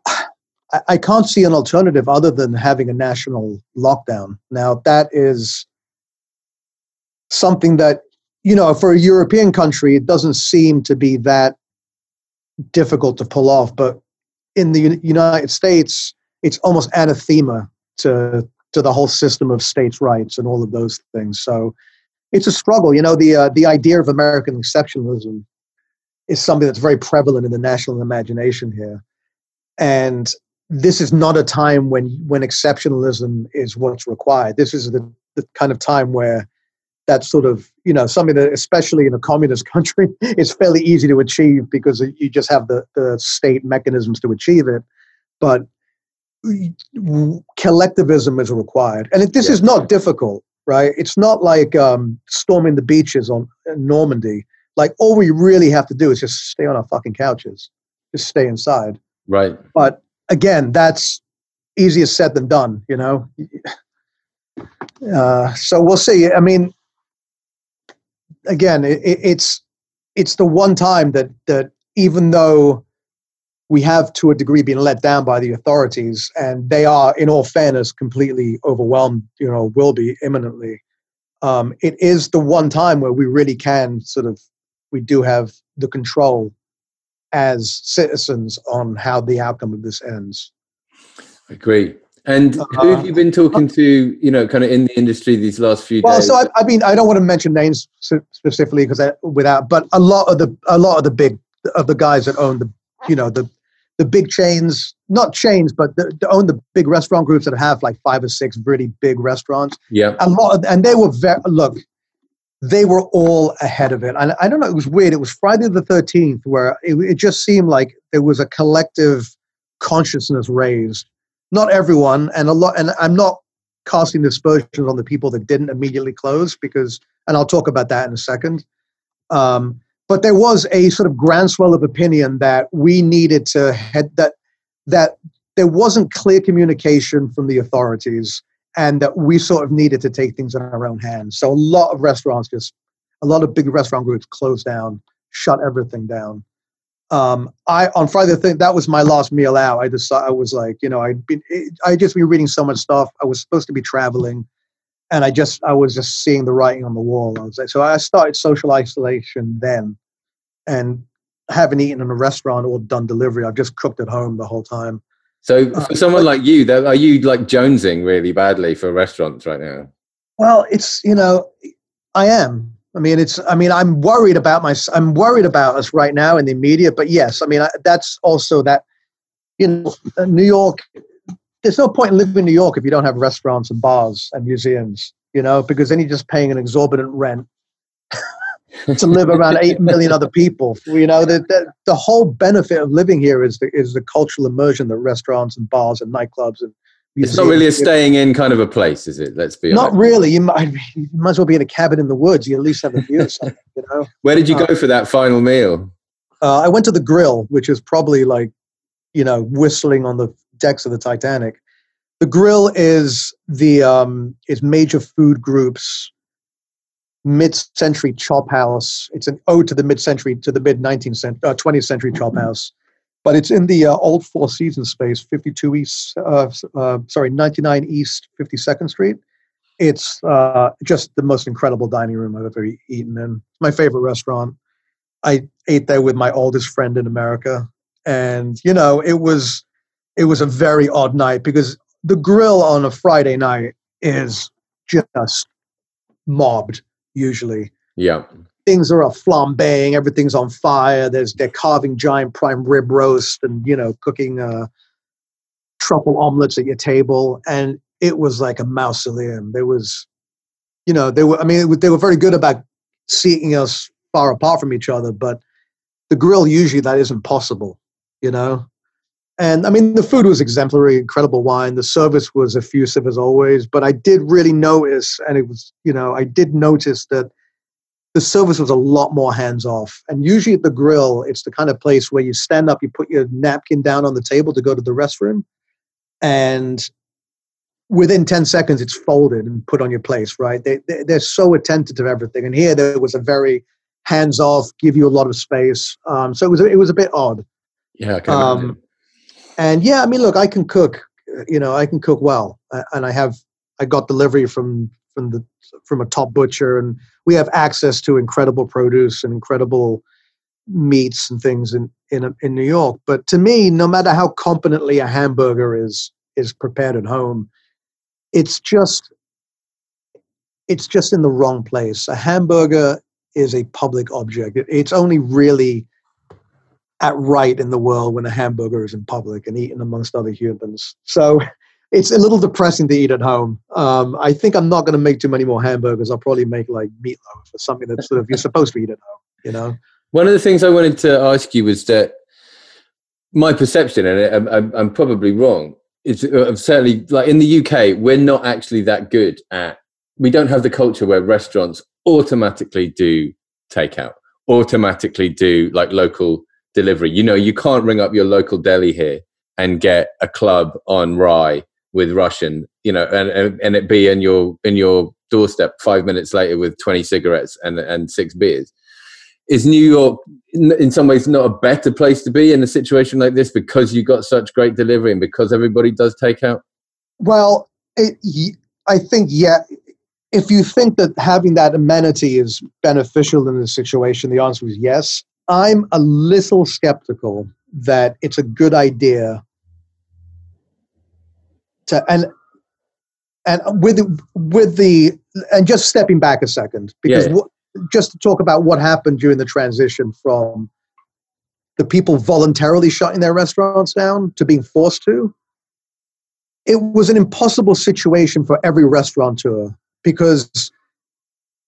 I can't see an alternative other than having a national lockdown. Now, that is something that, you know, for a European country, it doesn't seem to be that difficult to pull off. But in the United States, it's almost anathema to, to the whole system of states' rights and all of those things. So it's a struggle. You know, the, uh, the idea of American exceptionalism is something that's very prevalent in the national imagination here. And this is not a time when when exceptionalism is what's required. This is the, the kind of time where that's sort of you know something that especially in a communist (laughs) country is fairly easy to achieve because you just have the, the state mechanisms to achieve it. But collectivism is required. And it, this yeah. is not difficult right? It's not like um, storming the beaches on normandy. Like all we really have to do is just stay on our fucking couches. Just stay inside. Right. But again, that's easier said than done, you know. Uh, so we'll see. I mean, again, it, it's it's the one time that that even though we have to a degree been let down by the authorities, and they are, in all fairness, completely overwhelmed. You know, will be imminently. Um, it is the one time where we really can sort of we do have the control as citizens on how the outcome of this ends. I agree. And who have uh-huh. you been talking to, you know, kind of in the industry these last few well, days? Well, so I, I, mean, I don't want to mention names specifically because without, but a lot of the, a lot of the big, of the guys that own the, you know, the, the big chains, not chains, but the, the own the big restaurant groups that have like five or six really big restaurants. Yeah. A lot of, and they were very, look, they were all ahead of it. And I don't know, it was weird. It was Friday the 13th where it, it, just seemed like there was a collective consciousness raised. Not everyone, and a lot, and I'm not casting aspersions on the people that didn't immediately close because, and I'll talk about that in a second. Um, but there was a sort of groundswell of opinion that we needed to head that that there wasn't clear communication from the authorities and that we sort of needed to take things in our own hands. So a lot of restaurants just, a lot of big restaurant groups closed down, shut everything down. Um, I on Friday thing that was my last meal out. I just I was like, you know, I'd been I just been reading so much stuff. I was supposed to be traveling, and I just I was just seeing the writing on the wall. I was like, so I started social isolation then, and haven't eaten in a restaurant or done delivery. I've just cooked at home the whole time. So uh, for someone like you, are you like jonesing really badly for restaurants right now? Well, it's you know, I am. I mean, it's. I mean, I'm worried about my. I'm worried about us right now in the media. But yes, I mean, I, that's also that. You know, uh, New York. There's no point in living in New York if you don't have restaurants and bars and museums. You know, because then you're just paying an exorbitant rent (laughs) to live around (laughs) eight million other people. You know, the, the, the whole benefit of living here is the is the cultural immersion that restaurants and bars and nightclubs and it's not really a staying in kind of a place, is it? Let's be not really. You might, you might as well be in a cabin in the woods. You at least have a view. of something, you know. (laughs) Where did you uh, go for that final meal? Uh, I went to the grill, which is probably like, you know, whistling on the decks of the Titanic. The grill is the um, is major food groups mid-century chop house. It's an ode to the mid-century to the mid 19th century, uh, 20th century chop mm-hmm. house, but it's in the uh, old Four Seasons space, 52 East, uh, uh sorry, 99 East 52nd Street. It's uh, just the most incredible dining room I've ever eaten in. It's my favorite restaurant. I ate there with my oldest friend in America, and you know it was it was a very odd night because the grill on a Friday night is just mobbed usually. Yeah. Things are a flambeing, everything's on fire. There's they're carving giant prime rib roast and you know cooking uh, truffle omelets at your table, and it was like a mausoleum. There was, you know, they were. I mean, they were very good about seeing us far apart from each other, but the grill usually that isn't possible. you know. And I mean, the food was exemplary, incredible wine. The service was effusive as always. But I did really notice, and it was, you know, I did notice that the service was a lot more hands off. And usually at the grill, it's the kind of place where you stand up, you put your napkin down on the table to go to the restroom, and within 10 seconds, it's folded and put on your place, right? They, they, they're so attentive to everything. And here there was a very hands off, give you a lot of space. Um, so it was, it was a bit odd. Yeah, I um, and yeah, I mean, look, I can cook. You know, I can cook well, uh, and I have. I got delivery from from the from a top butcher, and we have access to incredible produce and incredible meats and things in in in New York. But to me, no matter how competently a hamburger is is prepared at home, it's just it's just in the wrong place. A hamburger is a public object. it's only really at right in the world when a hamburger is in public and eaten amongst other humans. So it's a little depressing to eat at home. Um, I think I'm not going to make too many more hamburgers. I'll probably make like meatloaf or something that's sort of you're supposed to eat at home. You know. One of the things I wanted to ask you was that my perception, and I'm, I'm probably wrong, is uh, certainly like in the UK, we're not actually that good at. We don't have the culture where restaurants automatically do takeout, automatically do like local delivery. You know, you can't ring up your local deli here and get a club on rye with Russian, you know, and, and, and it be in your in your doorstep five minutes later with 20 cigarettes and, and six beers. Is New York in some ways not a better place to be in a situation like this because you got such great delivery and because everybody does takeout? Well, it, I think, yeah, if you think that having that amenity is beneficial in this situation, the answer is yes. I'm a little skeptical that it's a good idea to and and with with the and just stepping back a second because yeah. just to talk about what happened during the transition from the people voluntarily shutting their restaurants down to being forced to it was an impossible situation for every restaurateur because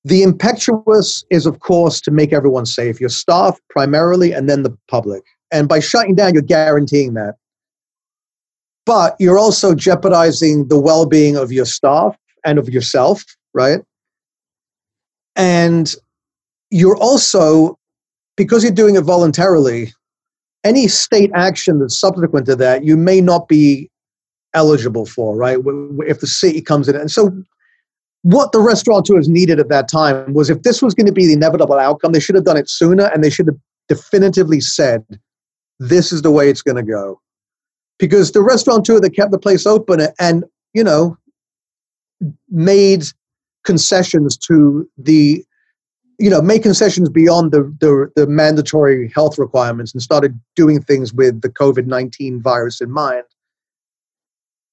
the impetuous is, of course, to make everyone safe, your staff primarily, and then the public. And by shutting down, you're guaranteeing that. But you're also jeopardizing the well being of your staff and of yourself, right? And you're also, because you're doing it voluntarily, any state action that's subsequent to that, you may not be eligible for, right? If the city comes in. And so what the restaurateurs needed at that time was if this was going to be the inevitable outcome, they should have done it sooner and they should have definitively said, this is the way it's going to go. Because the restaurateur that kept the place open and, you know, made concessions to the, you know, made concessions beyond the, the, the mandatory health requirements and started doing things with the COVID 19 virus in mind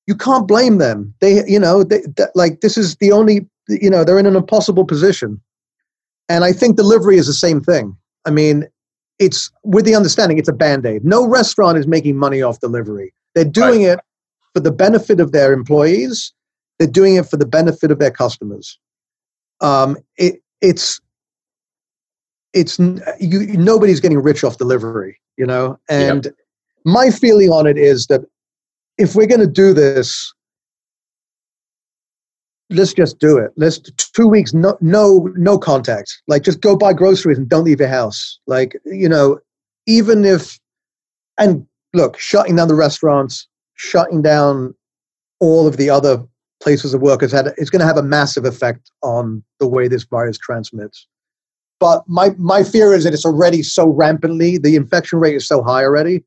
you can't blame them. They, you know, they, like this is the only, you know, they're in an impossible position. And I think delivery is the same thing. I mean, it's with the understanding it's a band aid. No restaurant is making money off delivery. They're doing right. it for the benefit of their employees. They're doing it for the benefit of their customers. Um, it, it's it's you, nobody's getting rich off delivery, you know. And yep. my feeling on it is that if we're going to do this, let's just do it. Let's two weeks, no, no, no contact. Like just go buy groceries and don't leave your house. Like you know, even if, and look, shutting down the restaurants, shutting down all of the other places of work has had it's going to have a massive effect on the way this virus transmits. But my my fear is that it's already so rampantly, the infection rate is so high already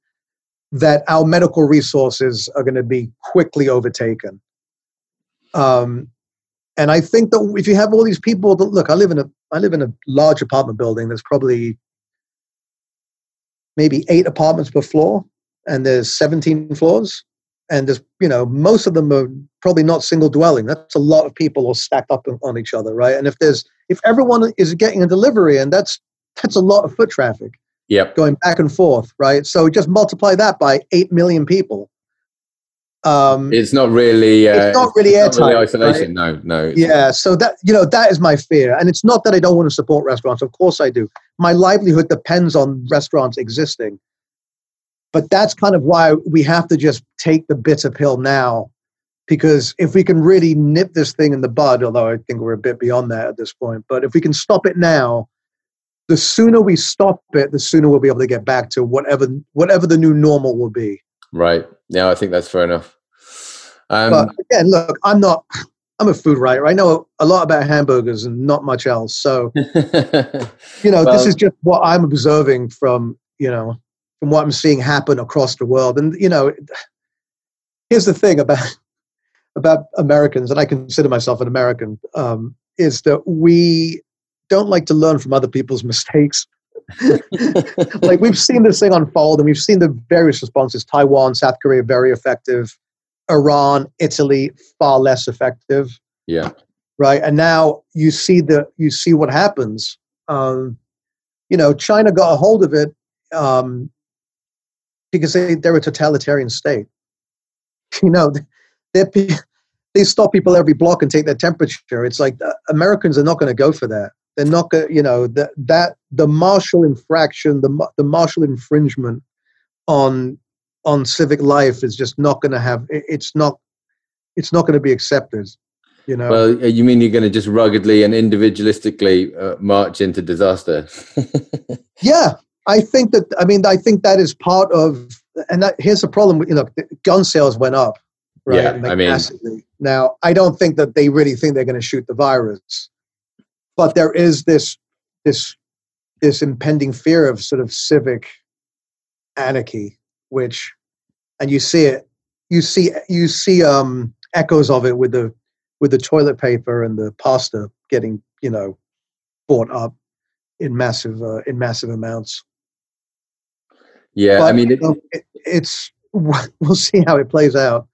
that our medical resources are going to be quickly overtaken. Um, and I think that if you have all these people that look, I live in a I live in a large apartment building. There's probably maybe eight apartments per floor, and there's 17 floors, and there's you know most of them are probably not single dwelling. That's a lot of people all stacked up on each other, right? And if there's if everyone is getting a delivery, and that's that's a lot of foot traffic yep. going back and forth, right? So just multiply that by 8 million people. Um, it's not really. Uh, it's not really airtime. Really isolation. Right? No, no. Yeah. So that you know that is my fear, and it's not that I don't want to support restaurants. Of course I do. My livelihood depends on restaurants existing. but that's kind of why we have to just take the bitter pill now because if we can really nip this thing in the bud although i think we're a bit beyond that at this point but if we can stop it now the sooner we stop it the sooner we'll be able to get back to whatever whatever the new normal will be. Right. Yeah i think that's fair enough. Um, but again look i'm not i'm a food writer. I know a lot about hamburgers and not much else. So (laughs) you know well, this is just what i'm observing from you know from what i'm seeing happen across the world. And you know here's the thing about about Americans, and I consider myself an American, um, is that we don't like to learn from other people's mistakes. (laughs) like we've seen this thing unfold, and we've seen the various responses. Taiwan, South Korea, very effective. Iran, Italy, far less effective. Yeah. Right, and now you see the you see what happens. Um, you know, China got a hold of it um, because they, they're a totalitarian state. (laughs) You know, they're they stop people every block and take their temperature. It's like uh, Americans are not going to go for that. They're not going, you know, that that the martial infraction, the the martial infringement on on civic life is just not going to have. It's not. It's not going to be accepted. You know. Well, uh, you mean you're going to just ruggedly and individualistically uh, march into disaster? (laughs) yeah, I think that. I mean, I think that is part of. And that, here's the problem. You know, gun sales went up right? Yeah, like I mean, massively. now I don't think that they really think they're going to shoot the virus, but there is this this this impending fear of sort of civic anarchy, which, and you see it, you see you see um, echoes of it with the with the toilet paper and the pasta getting you know bought up in massive uh, in massive amounts. Yeah, but, I mean, it, know, it, it's (laughs) we'll see how it plays out.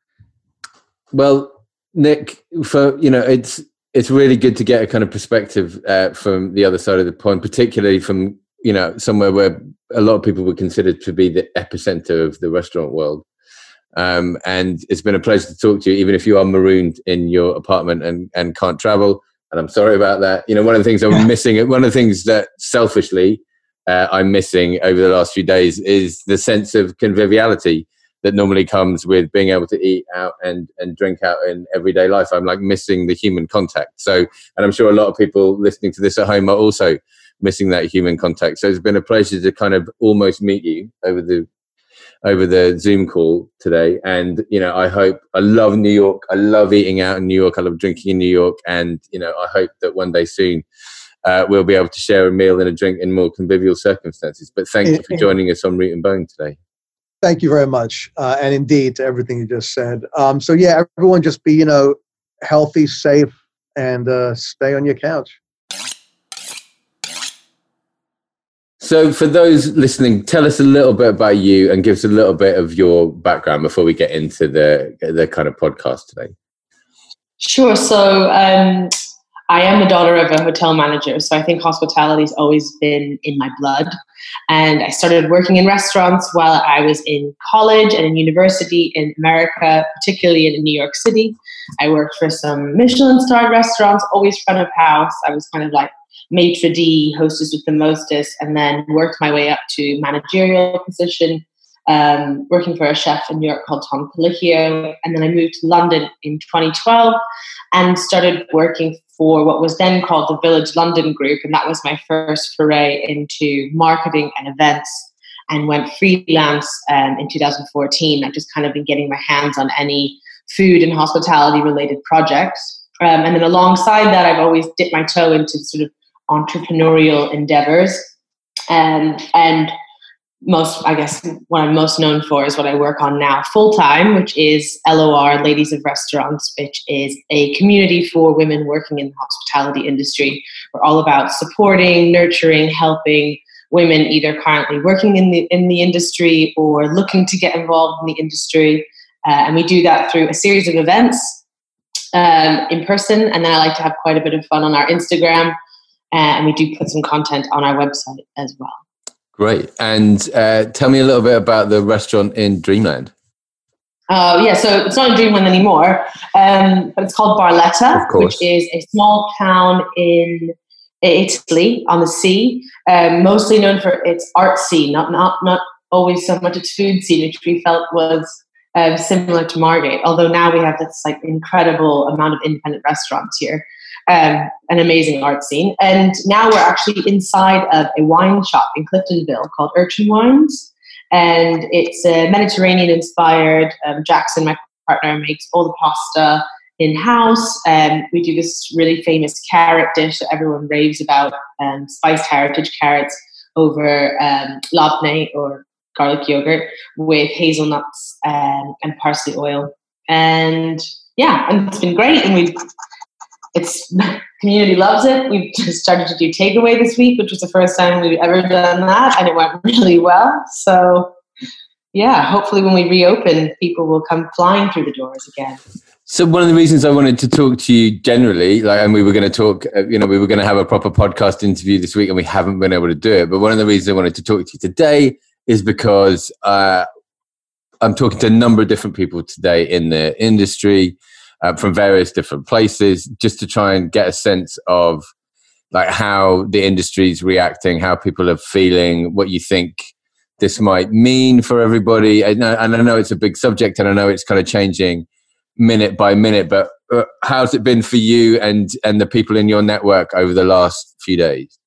Well, Nick, for you know, it's it's really good to get a kind of perspective uh, from the other side of the point, particularly from you know somewhere where a lot of people would consider to be the epicenter of the restaurant world. Um, and it's been a pleasure to talk to you, even if you are marooned in your apartment and, and can't travel. And I'm sorry about that. You know, one of the things I'm (laughs) missing, one of the things that selfishly uh, I'm missing over the last few days is the sense of conviviality that normally comes with being able to eat out and, and drink out in everyday life. I'm like missing the human contact. So, and I'm sure a lot of people listening to this at home are also missing that human contact. So it's been a pleasure to kind of almost meet you over the over the Zoom call today. And you know, I hope I love New York. I love eating out in New York. I love drinking in New York. And you know, I hope that one day soon uh, we'll be able to share a meal and a drink in more convivial circumstances. But thank you for (laughs) joining us on Root and Bone today. Thank you very much, uh, and indeed to everything you just said. Um, so yeah, everyone just be you know healthy, safe, and uh, stay on your couch. So, for those listening, tell us a little bit about you and give us a little bit of your background before we get into the the kind of podcast today. Sure. So, um, I am the daughter of a hotel manager, so I think hospitality has always been in my blood. And I started working in restaurants while I was in college and in university in America, particularly in New York City. I worked for some Michelin starred restaurants, always front of house. I was kind of like maitre d', hostess with the mostest, and then worked my way up to managerial position, um, working for a chef in New York called Tom Colicchio. And then I moved to London in 2012 and started working for what was then called the Village London Group. And that was my first foray into marketing and events and went freelance um, in 2014. I've just kind of been getting my hands on any food and hospitality related projects. Um, and then alongside that, I've always dipped my toe into sort of entrepreneurial endeavors. Um, and most, I guess, what I'm most known for is what I work on now full time, which is LOR, Ladies of Restaurants, which is a community for women working in the hospitality industry. We're all about supporting, nurturing, helping women either currently working in the in the industry or looking to get involved in the industry, uh, and we do that through a series of events um, in person, and then I like to have quite a bit of fun on our Instagram, uh, and we do put some content on our website as well. Great. And uh, tell me a little bit about the restaurant in Dreamland. Uh, yeah, so it's not in Dreamland anymore, um, but it's called Barletta, which is a small town in Italy on the sea, um, mostly known for its art scene, not not not always so much its food scene, which we felt was um, similar to Margate. Although now we have this like incredible amount of independent restaurants here, um, an amazing art scene, and now we're actually inside of a wine shop in Cliftonville called Urchin Wines, and it's a Mediterranean inspired. Um, Jackson, my partner, makes all the pasta in house. and we do this really famous carrot dish that everyone raves about, um, spiced heritage carrots over um, labneh or garlic yogurt with hazelnuts um, and parsley oil. And yeah, and it's been great. And we've it's (laughs) community loves it. We've just started to do takeaway this week, which was the first time we've ever done that, and it went (laughs) really well. So yeah, hopefully when we reopen, people will come flying through the doors again. So one of the reasons I wanted to talk to you generally, like, and we were going to talk, uh, you know, we were going to have a proper podcast interview this week, and we haven't been able to do it. But one of the reasons I wanted to talk to you today is because uh, I'm talking to a number of different people today in the industry uh, from various different places, just to try and get a sense of like how the industry is reacting, how people are feeling, what you think this might mean for everybody. And I, know it's a big subject, and I know it's kind of changing minute by minute. But uh, how's it been for you and and the people in your network over the last few days?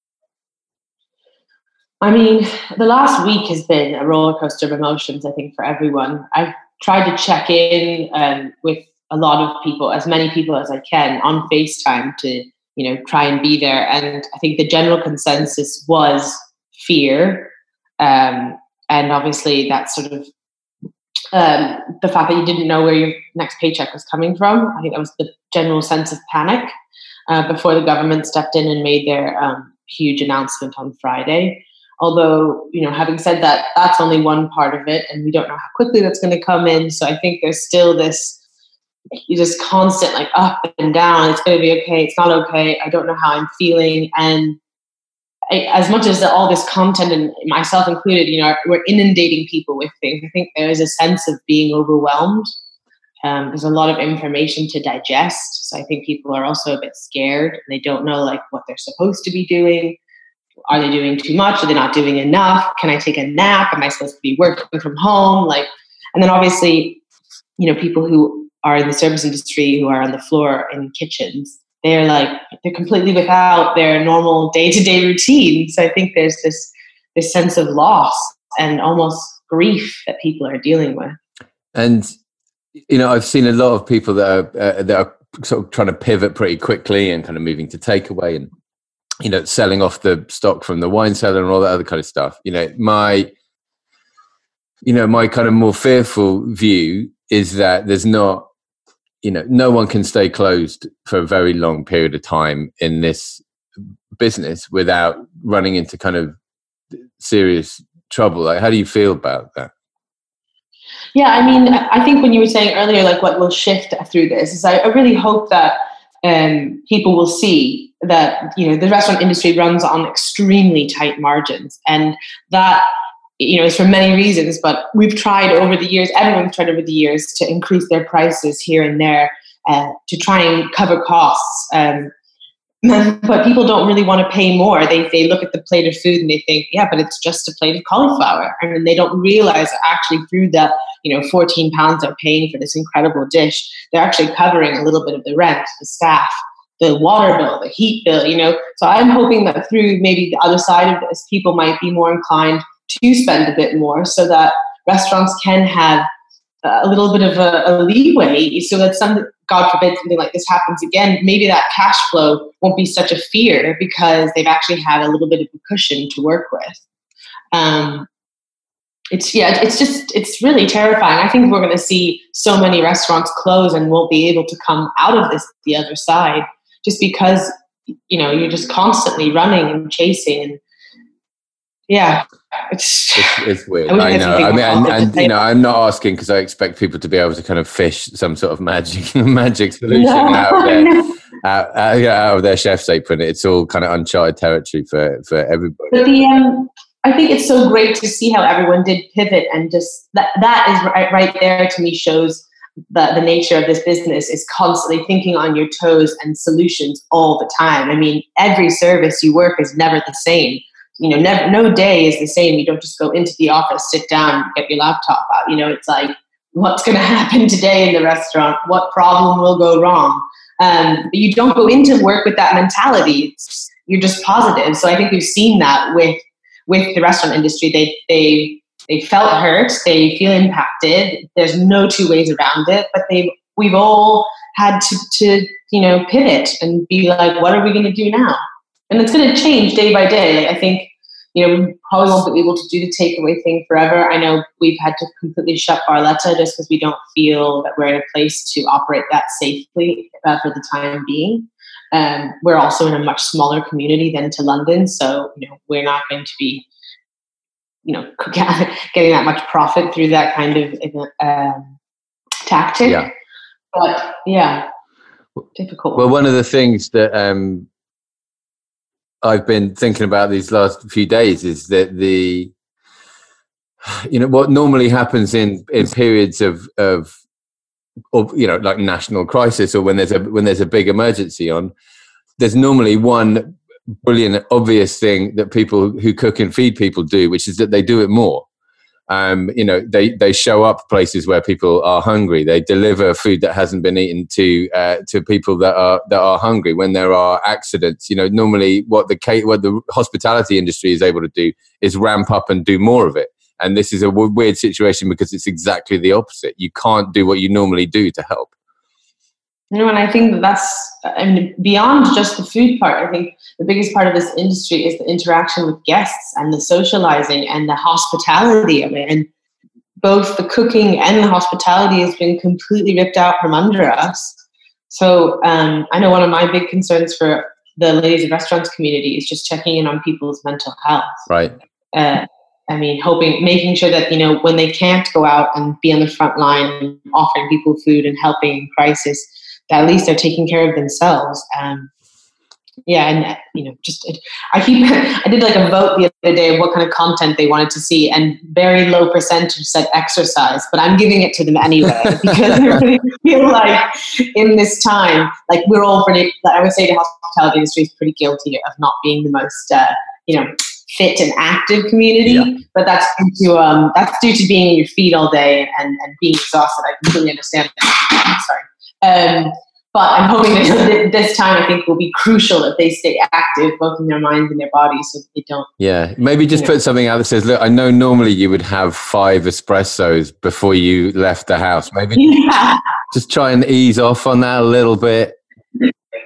I mean, the last week has been a roller coaster of emotions. I think for everyone. I've tried to check in um, with a lot of people, as many people as I can, on FaceTime to you know try and be there. And I think the general consensus was fear, um, and obviously that sort of um, the fact that you didn't know where your next paycheck was coming from. I think that was the general sense of panic uh, before the government stepped in and made their um, huge announcement on Friday. Although, you know, having said that, that's only one part of it, and we don't know how quickly that's going to come in. So I think there's still this you just constant like up and down. It's going to be okay. It's not okay. I don't know how I'm feeling, and as much as all this content and myself included, you know, we're inundating people with things. I think there is a sense of being overwhelmed. Um, there's a lot of information to digest, so I think people are also a bit scared they don't know like what they're supposed to be doing. Are they doing too much? Are they not doing enough? Can I take a nap? Am I supposed to be working from home? Like, and then obviously, you know, people who are in the service industry who are on the floor in kitchens they're like they're completely without their normal day-to-day routine so i think there's this this sense of loss and almost grief that people are dealing with. And you know i've seen a lot of people that are uh, that are sort of trying to pivot pretty quickly and kind of moving to takeaway and you know selling off the stock from the wine cellar and all that other kind of stuff. You know my you know my kind of more fearful view is that there's not you know no one can stay closed for a very long period of time in this business without running into kind of serious trouble. Like how do you feel about that? Yeah i mean i think when you were saying earlier like what will shift through this is i, I really hope that um, people will see that you know the restaurant industry runs on extremely tight margins and that you know, it's for many reasons, but we've tried over the years, everyone's tried over the years to increase their prices here and there uh, to try and cover costs. Um, (laughs) but people don't really want to pay more. They, they look at the plate of food and they think, yeah, but it's just a plate of cauliflower. And they don't realize actually through that, you know, 14 pounds they're paying for this incredible dish, they're actually covering a little bit of the rent, the staff, the water bill, the heat bill, you know. So I'm hoping that through maybe the other side of this, people might be more inclined to spend a bit more so that restaurants can have a little bit of a, a, leeway. So that some god forbid something like this happens again maybe that cash flow won't be such a fear because they've actually had a little bit of a cushion to work with. Um, it's yeah it's just it's really terrifying. I think we're going to see so many restaurants close and won't be able to come out of this the other side just because you know you're just constantly running and chasing. And yeah (laughs) it's, it's, weird. I, I know. I mean, and, and you know, I'm not asking because I expect people to be able to kind of fish some sort of magic (laughs) magic solution no, (laughs) out of their out, out, of their chef's apron. It's all kind of uncharted territory for for everybody. But the um, I think it's so great to see how everyone did pivot and just that that is right, right there to me shows the, the nature of this business is constantly thinking on your toes and solutions all the time. I mean, every service you work is never the same. You know, never, no day is the same. You don't just go into the office, sit down, get your laptop out. You know, it's like, what's going (laughs) to happen today in the restaurant? What problem will go wrong? Um, but you don't go into work with that mentality. It's, you're just positive. So I think we've seen that with with the restaurant industry. They they they felt hurt. They feel impacted. There's no two ways around it. But they we've all had to to you know pivot and be like, what are we going to do now? And it's going to change day by day. I think you know, we probably won't be able to do the takeaway thing forever. I know we've had to completely shut Barletta just because we don't feel that we're in a place to operate that safely uh, for the time being. Um, we're also in a much smaller community than to London, so you know we're not going to be, you know, (laughs) getting that much profit through that kind of um, tactic. Yeah. But yeah, difficult. Well, one of the things that um, I've been thinking about these last few days is that the you know what normally happens in in periods of of you know like national crisis or when there's a when there's a big emergency on there's normally one brilliant obvious thing that people who cook and feed people do which is that they do it more um, you know they they show up places where people are hungry. They deliver food that hasn't been eaten to uh, to people that are that are hungry when there are accidents. You know normally what the what the hospitality industry is able to do is ramp up and do more of it. And this is a weird situation because it's exactly the opposite. You can't do what you normally do to help you know, and I think that that's, I mean, beyond just the food part, I think the biggest part of this industry is the interaction with guests and the socializing and the hospitality of it. And both the cooking and the hospitality has been completely ripped out from under us. So um, I know one of my big concerns for the ladies of restaurants community is just checking in on people's mental health. Right. Uh, I mean, hoping, making sure that you know when they can't go out and be on the front line, and offering people food and helping in crisis, at least they're taking care of themselves. Um, yeah, and you know, just I keep (laughs) I did like a vote the other day of what kind of content they wanted to see, and very low percentage said exercise, but I'm giving it to them anyway (laughs) because I really feel like in this time, like we're all pretty. Like I would say the hospitality industry is pretty guilty of not being the most, uh, you know, fit and active community. Yeah. But that's due to um, that's due to being in your feet all day and, and being exhausted. I completely understand. That. Sorry. Um, but I'm hoping that (laughs) this time I think will be crucial that they stay active both in their minds and their bodies so they don't. Yeah, maybe just put know. something out that says, "Look, I know normally you would have five espressos before you left the house. Maybe (laughs) yeah. just try and ease off on that a little bit."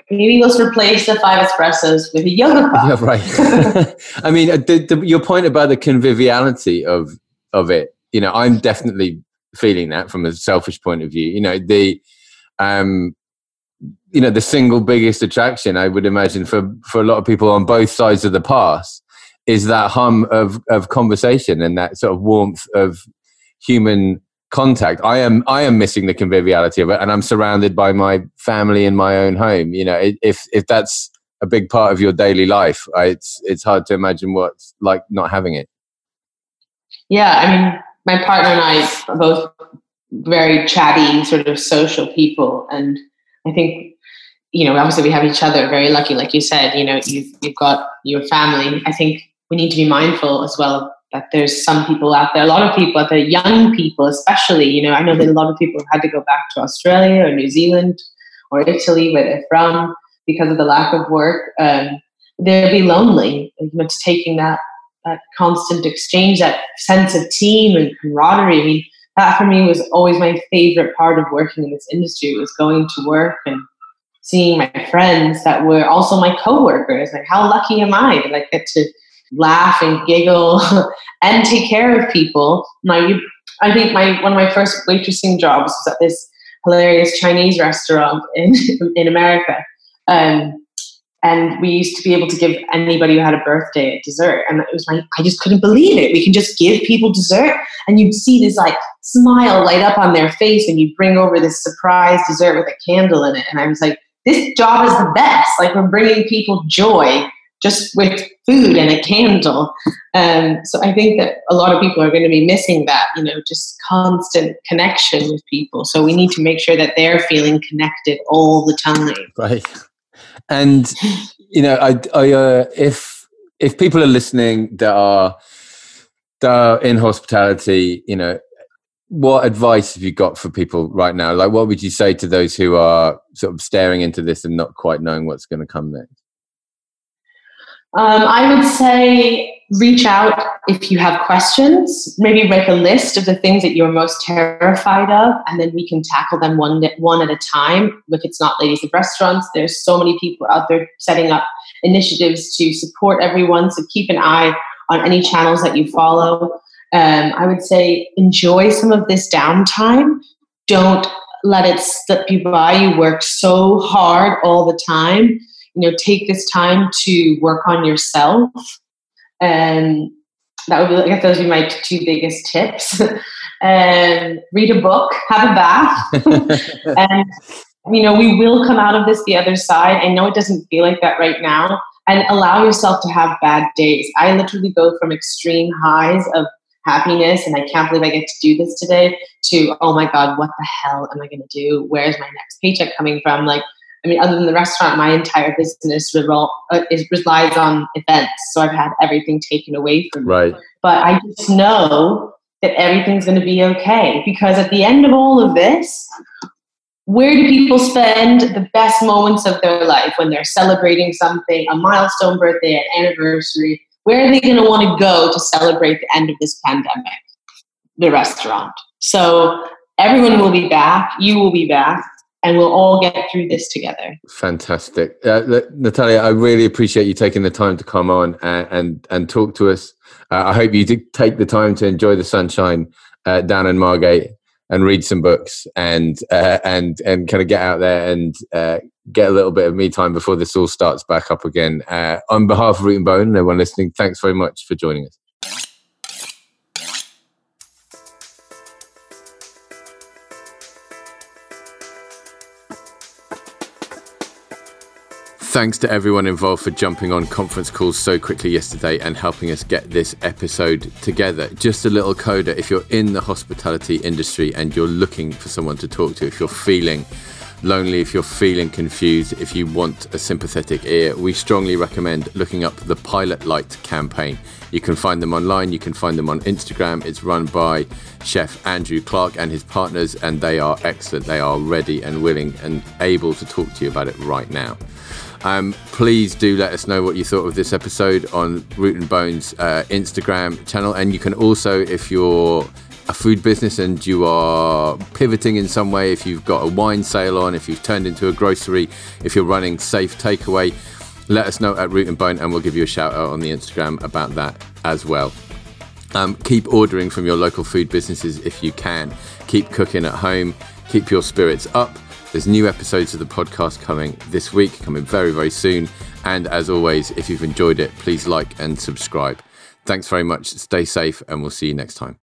Maybe let's replace the five espressos with a yoga. (laughs) Yeah, right. I mean, uh, the, the, your point about the conviviality of of it, you know, I'm definitely feeling that from a selfish point of view. You know, the um, you know the single biggest attraction I would imagine for for a lot of people on both sides of the pass is that hum of of conversation and that sort of warmth of human contact. I am I am missing the conviviality of it, and I'm surrounded by my family in my own home. You know, if if that's a big part of your daily life, it's it's hard to imagine what's like not having it. Yeah, I mean, my partner and I both very chatty, sort of social people, and I think you know obviously we have each other. Very lucky, like you said. You know, you've you've got your family. I think we need to be mindful as well that there's some people out there, a lot of people out there, young people especially. You know, I know that a lot of people have had to go back to Australia or New Zealand or Italy where they're from because of the lack of work. Um, they'll be lonely. You know, taking that that constant exchange, that sense of team and camaraderie. I mean, that for me was always my favorite part of working in this industry was going to work and seeing my friends that were also my coworkers. Like, how lucky am I that I get to laugh and giggle (laughs) and take care of people? My, I think my one of my first waitressing jobs was at this hilarious Chinese restaurant in (laughs) in America. Um, and we used to be able to give anybody who had a birthday a dessert. And it was like i just couldn't believe it. We can just give people dessert. And you'd see this like smile light up on their face and you bring over this surprise dessert with a candle in it. And i was like this job is the best. Like we're bringing people joy just with food and a candle. Um, so i think that a lot of people are going to be missing that you know just constant connection with people. So we need to make sure that they're feeling connected all the time. Right and you know, I, I uh, if if people are listening that are that are in hospitality, you know, what advice have you got for people right now? Like, what would you say to those who are sort of staring into this and not quite knowing what's going to come next? Um, I would say reach out if you have questions. Maybe make a list of the things that you're most terrified of, and then we can tackle them one one at a time. If it's not ladies of restaurants, there's so many people out there setting up initiatives to support everyone. So keep an eye on any channels that you follow. Um, I would say enjoy some of this downtime. Don't let it slip you by. You work so hard all the time. You know, take this time to work on yourself. And that would be, I guess, those would be my two biggest tips. (laughs) and read a book, have a bath, (laughs) and you know, we will come out of this the other side. I know it doesn't feel like that right now. And allow yourself to have bad days. I literally go from extreme highs of happiness and I can't believe I get to do this today to, oh my God, what the hell am I going to do? Where's my next paycheck coming from? Like, I mean, other than the restaurant, my entire business revol- uh, is, relies on events. So I've had everything taken away from me. Right. But I just know that everything's going to be okay because at the end of all of this, where do people spend the best moments of their life when they're celebrating something, a milestone birthday, an anniversary? Where are they going to want to go to celebrate the end of this pandemic? The restaurant. So everyone will be back, you will be back, and we'll all get through this together. Fantastic. Uh, Natalia, I really appreciate you taking the time to come on and, and, and talk to us. Uh, I hope you did take the time to enjoy the sunshine uh, down in Margate and read some books and uh, and and kind of get out there and uh, get a little bit of me time before this all starts back up again. Uh, on behalf of Root and Bone and everyone listening, thanks very much for joining us. Thanks to everyone involved for jumping on conference calls so quickly yesterday and helping us get this episode together. Just a little coda if you're in the hospitality industry and you're looking for someone to talk to, if you're feeling lonely, if you're feeling confused, if you want a sympathetic ear, we strongly recommend looking up the Pilot Light campaign. You can find them online, you can find them on Instagram. It's run by chef Andrew Clarke and his partners, and they are excellent. They are ready and willing and able to talk to you about it right now. Um, please do let us know what you thought of this episode on Root and Bones uh, Instagram channel. And you can also, if you're a food business and you are pivoting in some way, if you've got a wine sale on, if you've turned into a grocery, if you're running safe takeaway, let us know at Root and Bone and we'll give you a shout out on the Instagram about that as well. Um, keep ordering from your local food businesses if you can. Keep cooking at home. Keep your spirits up. There's new episodes of the podcast coming this week, coming very, very soon. And as always, if you've enjoyed it, please like and subscribe. Thanks very much. Stay safe, and we'll see you next time.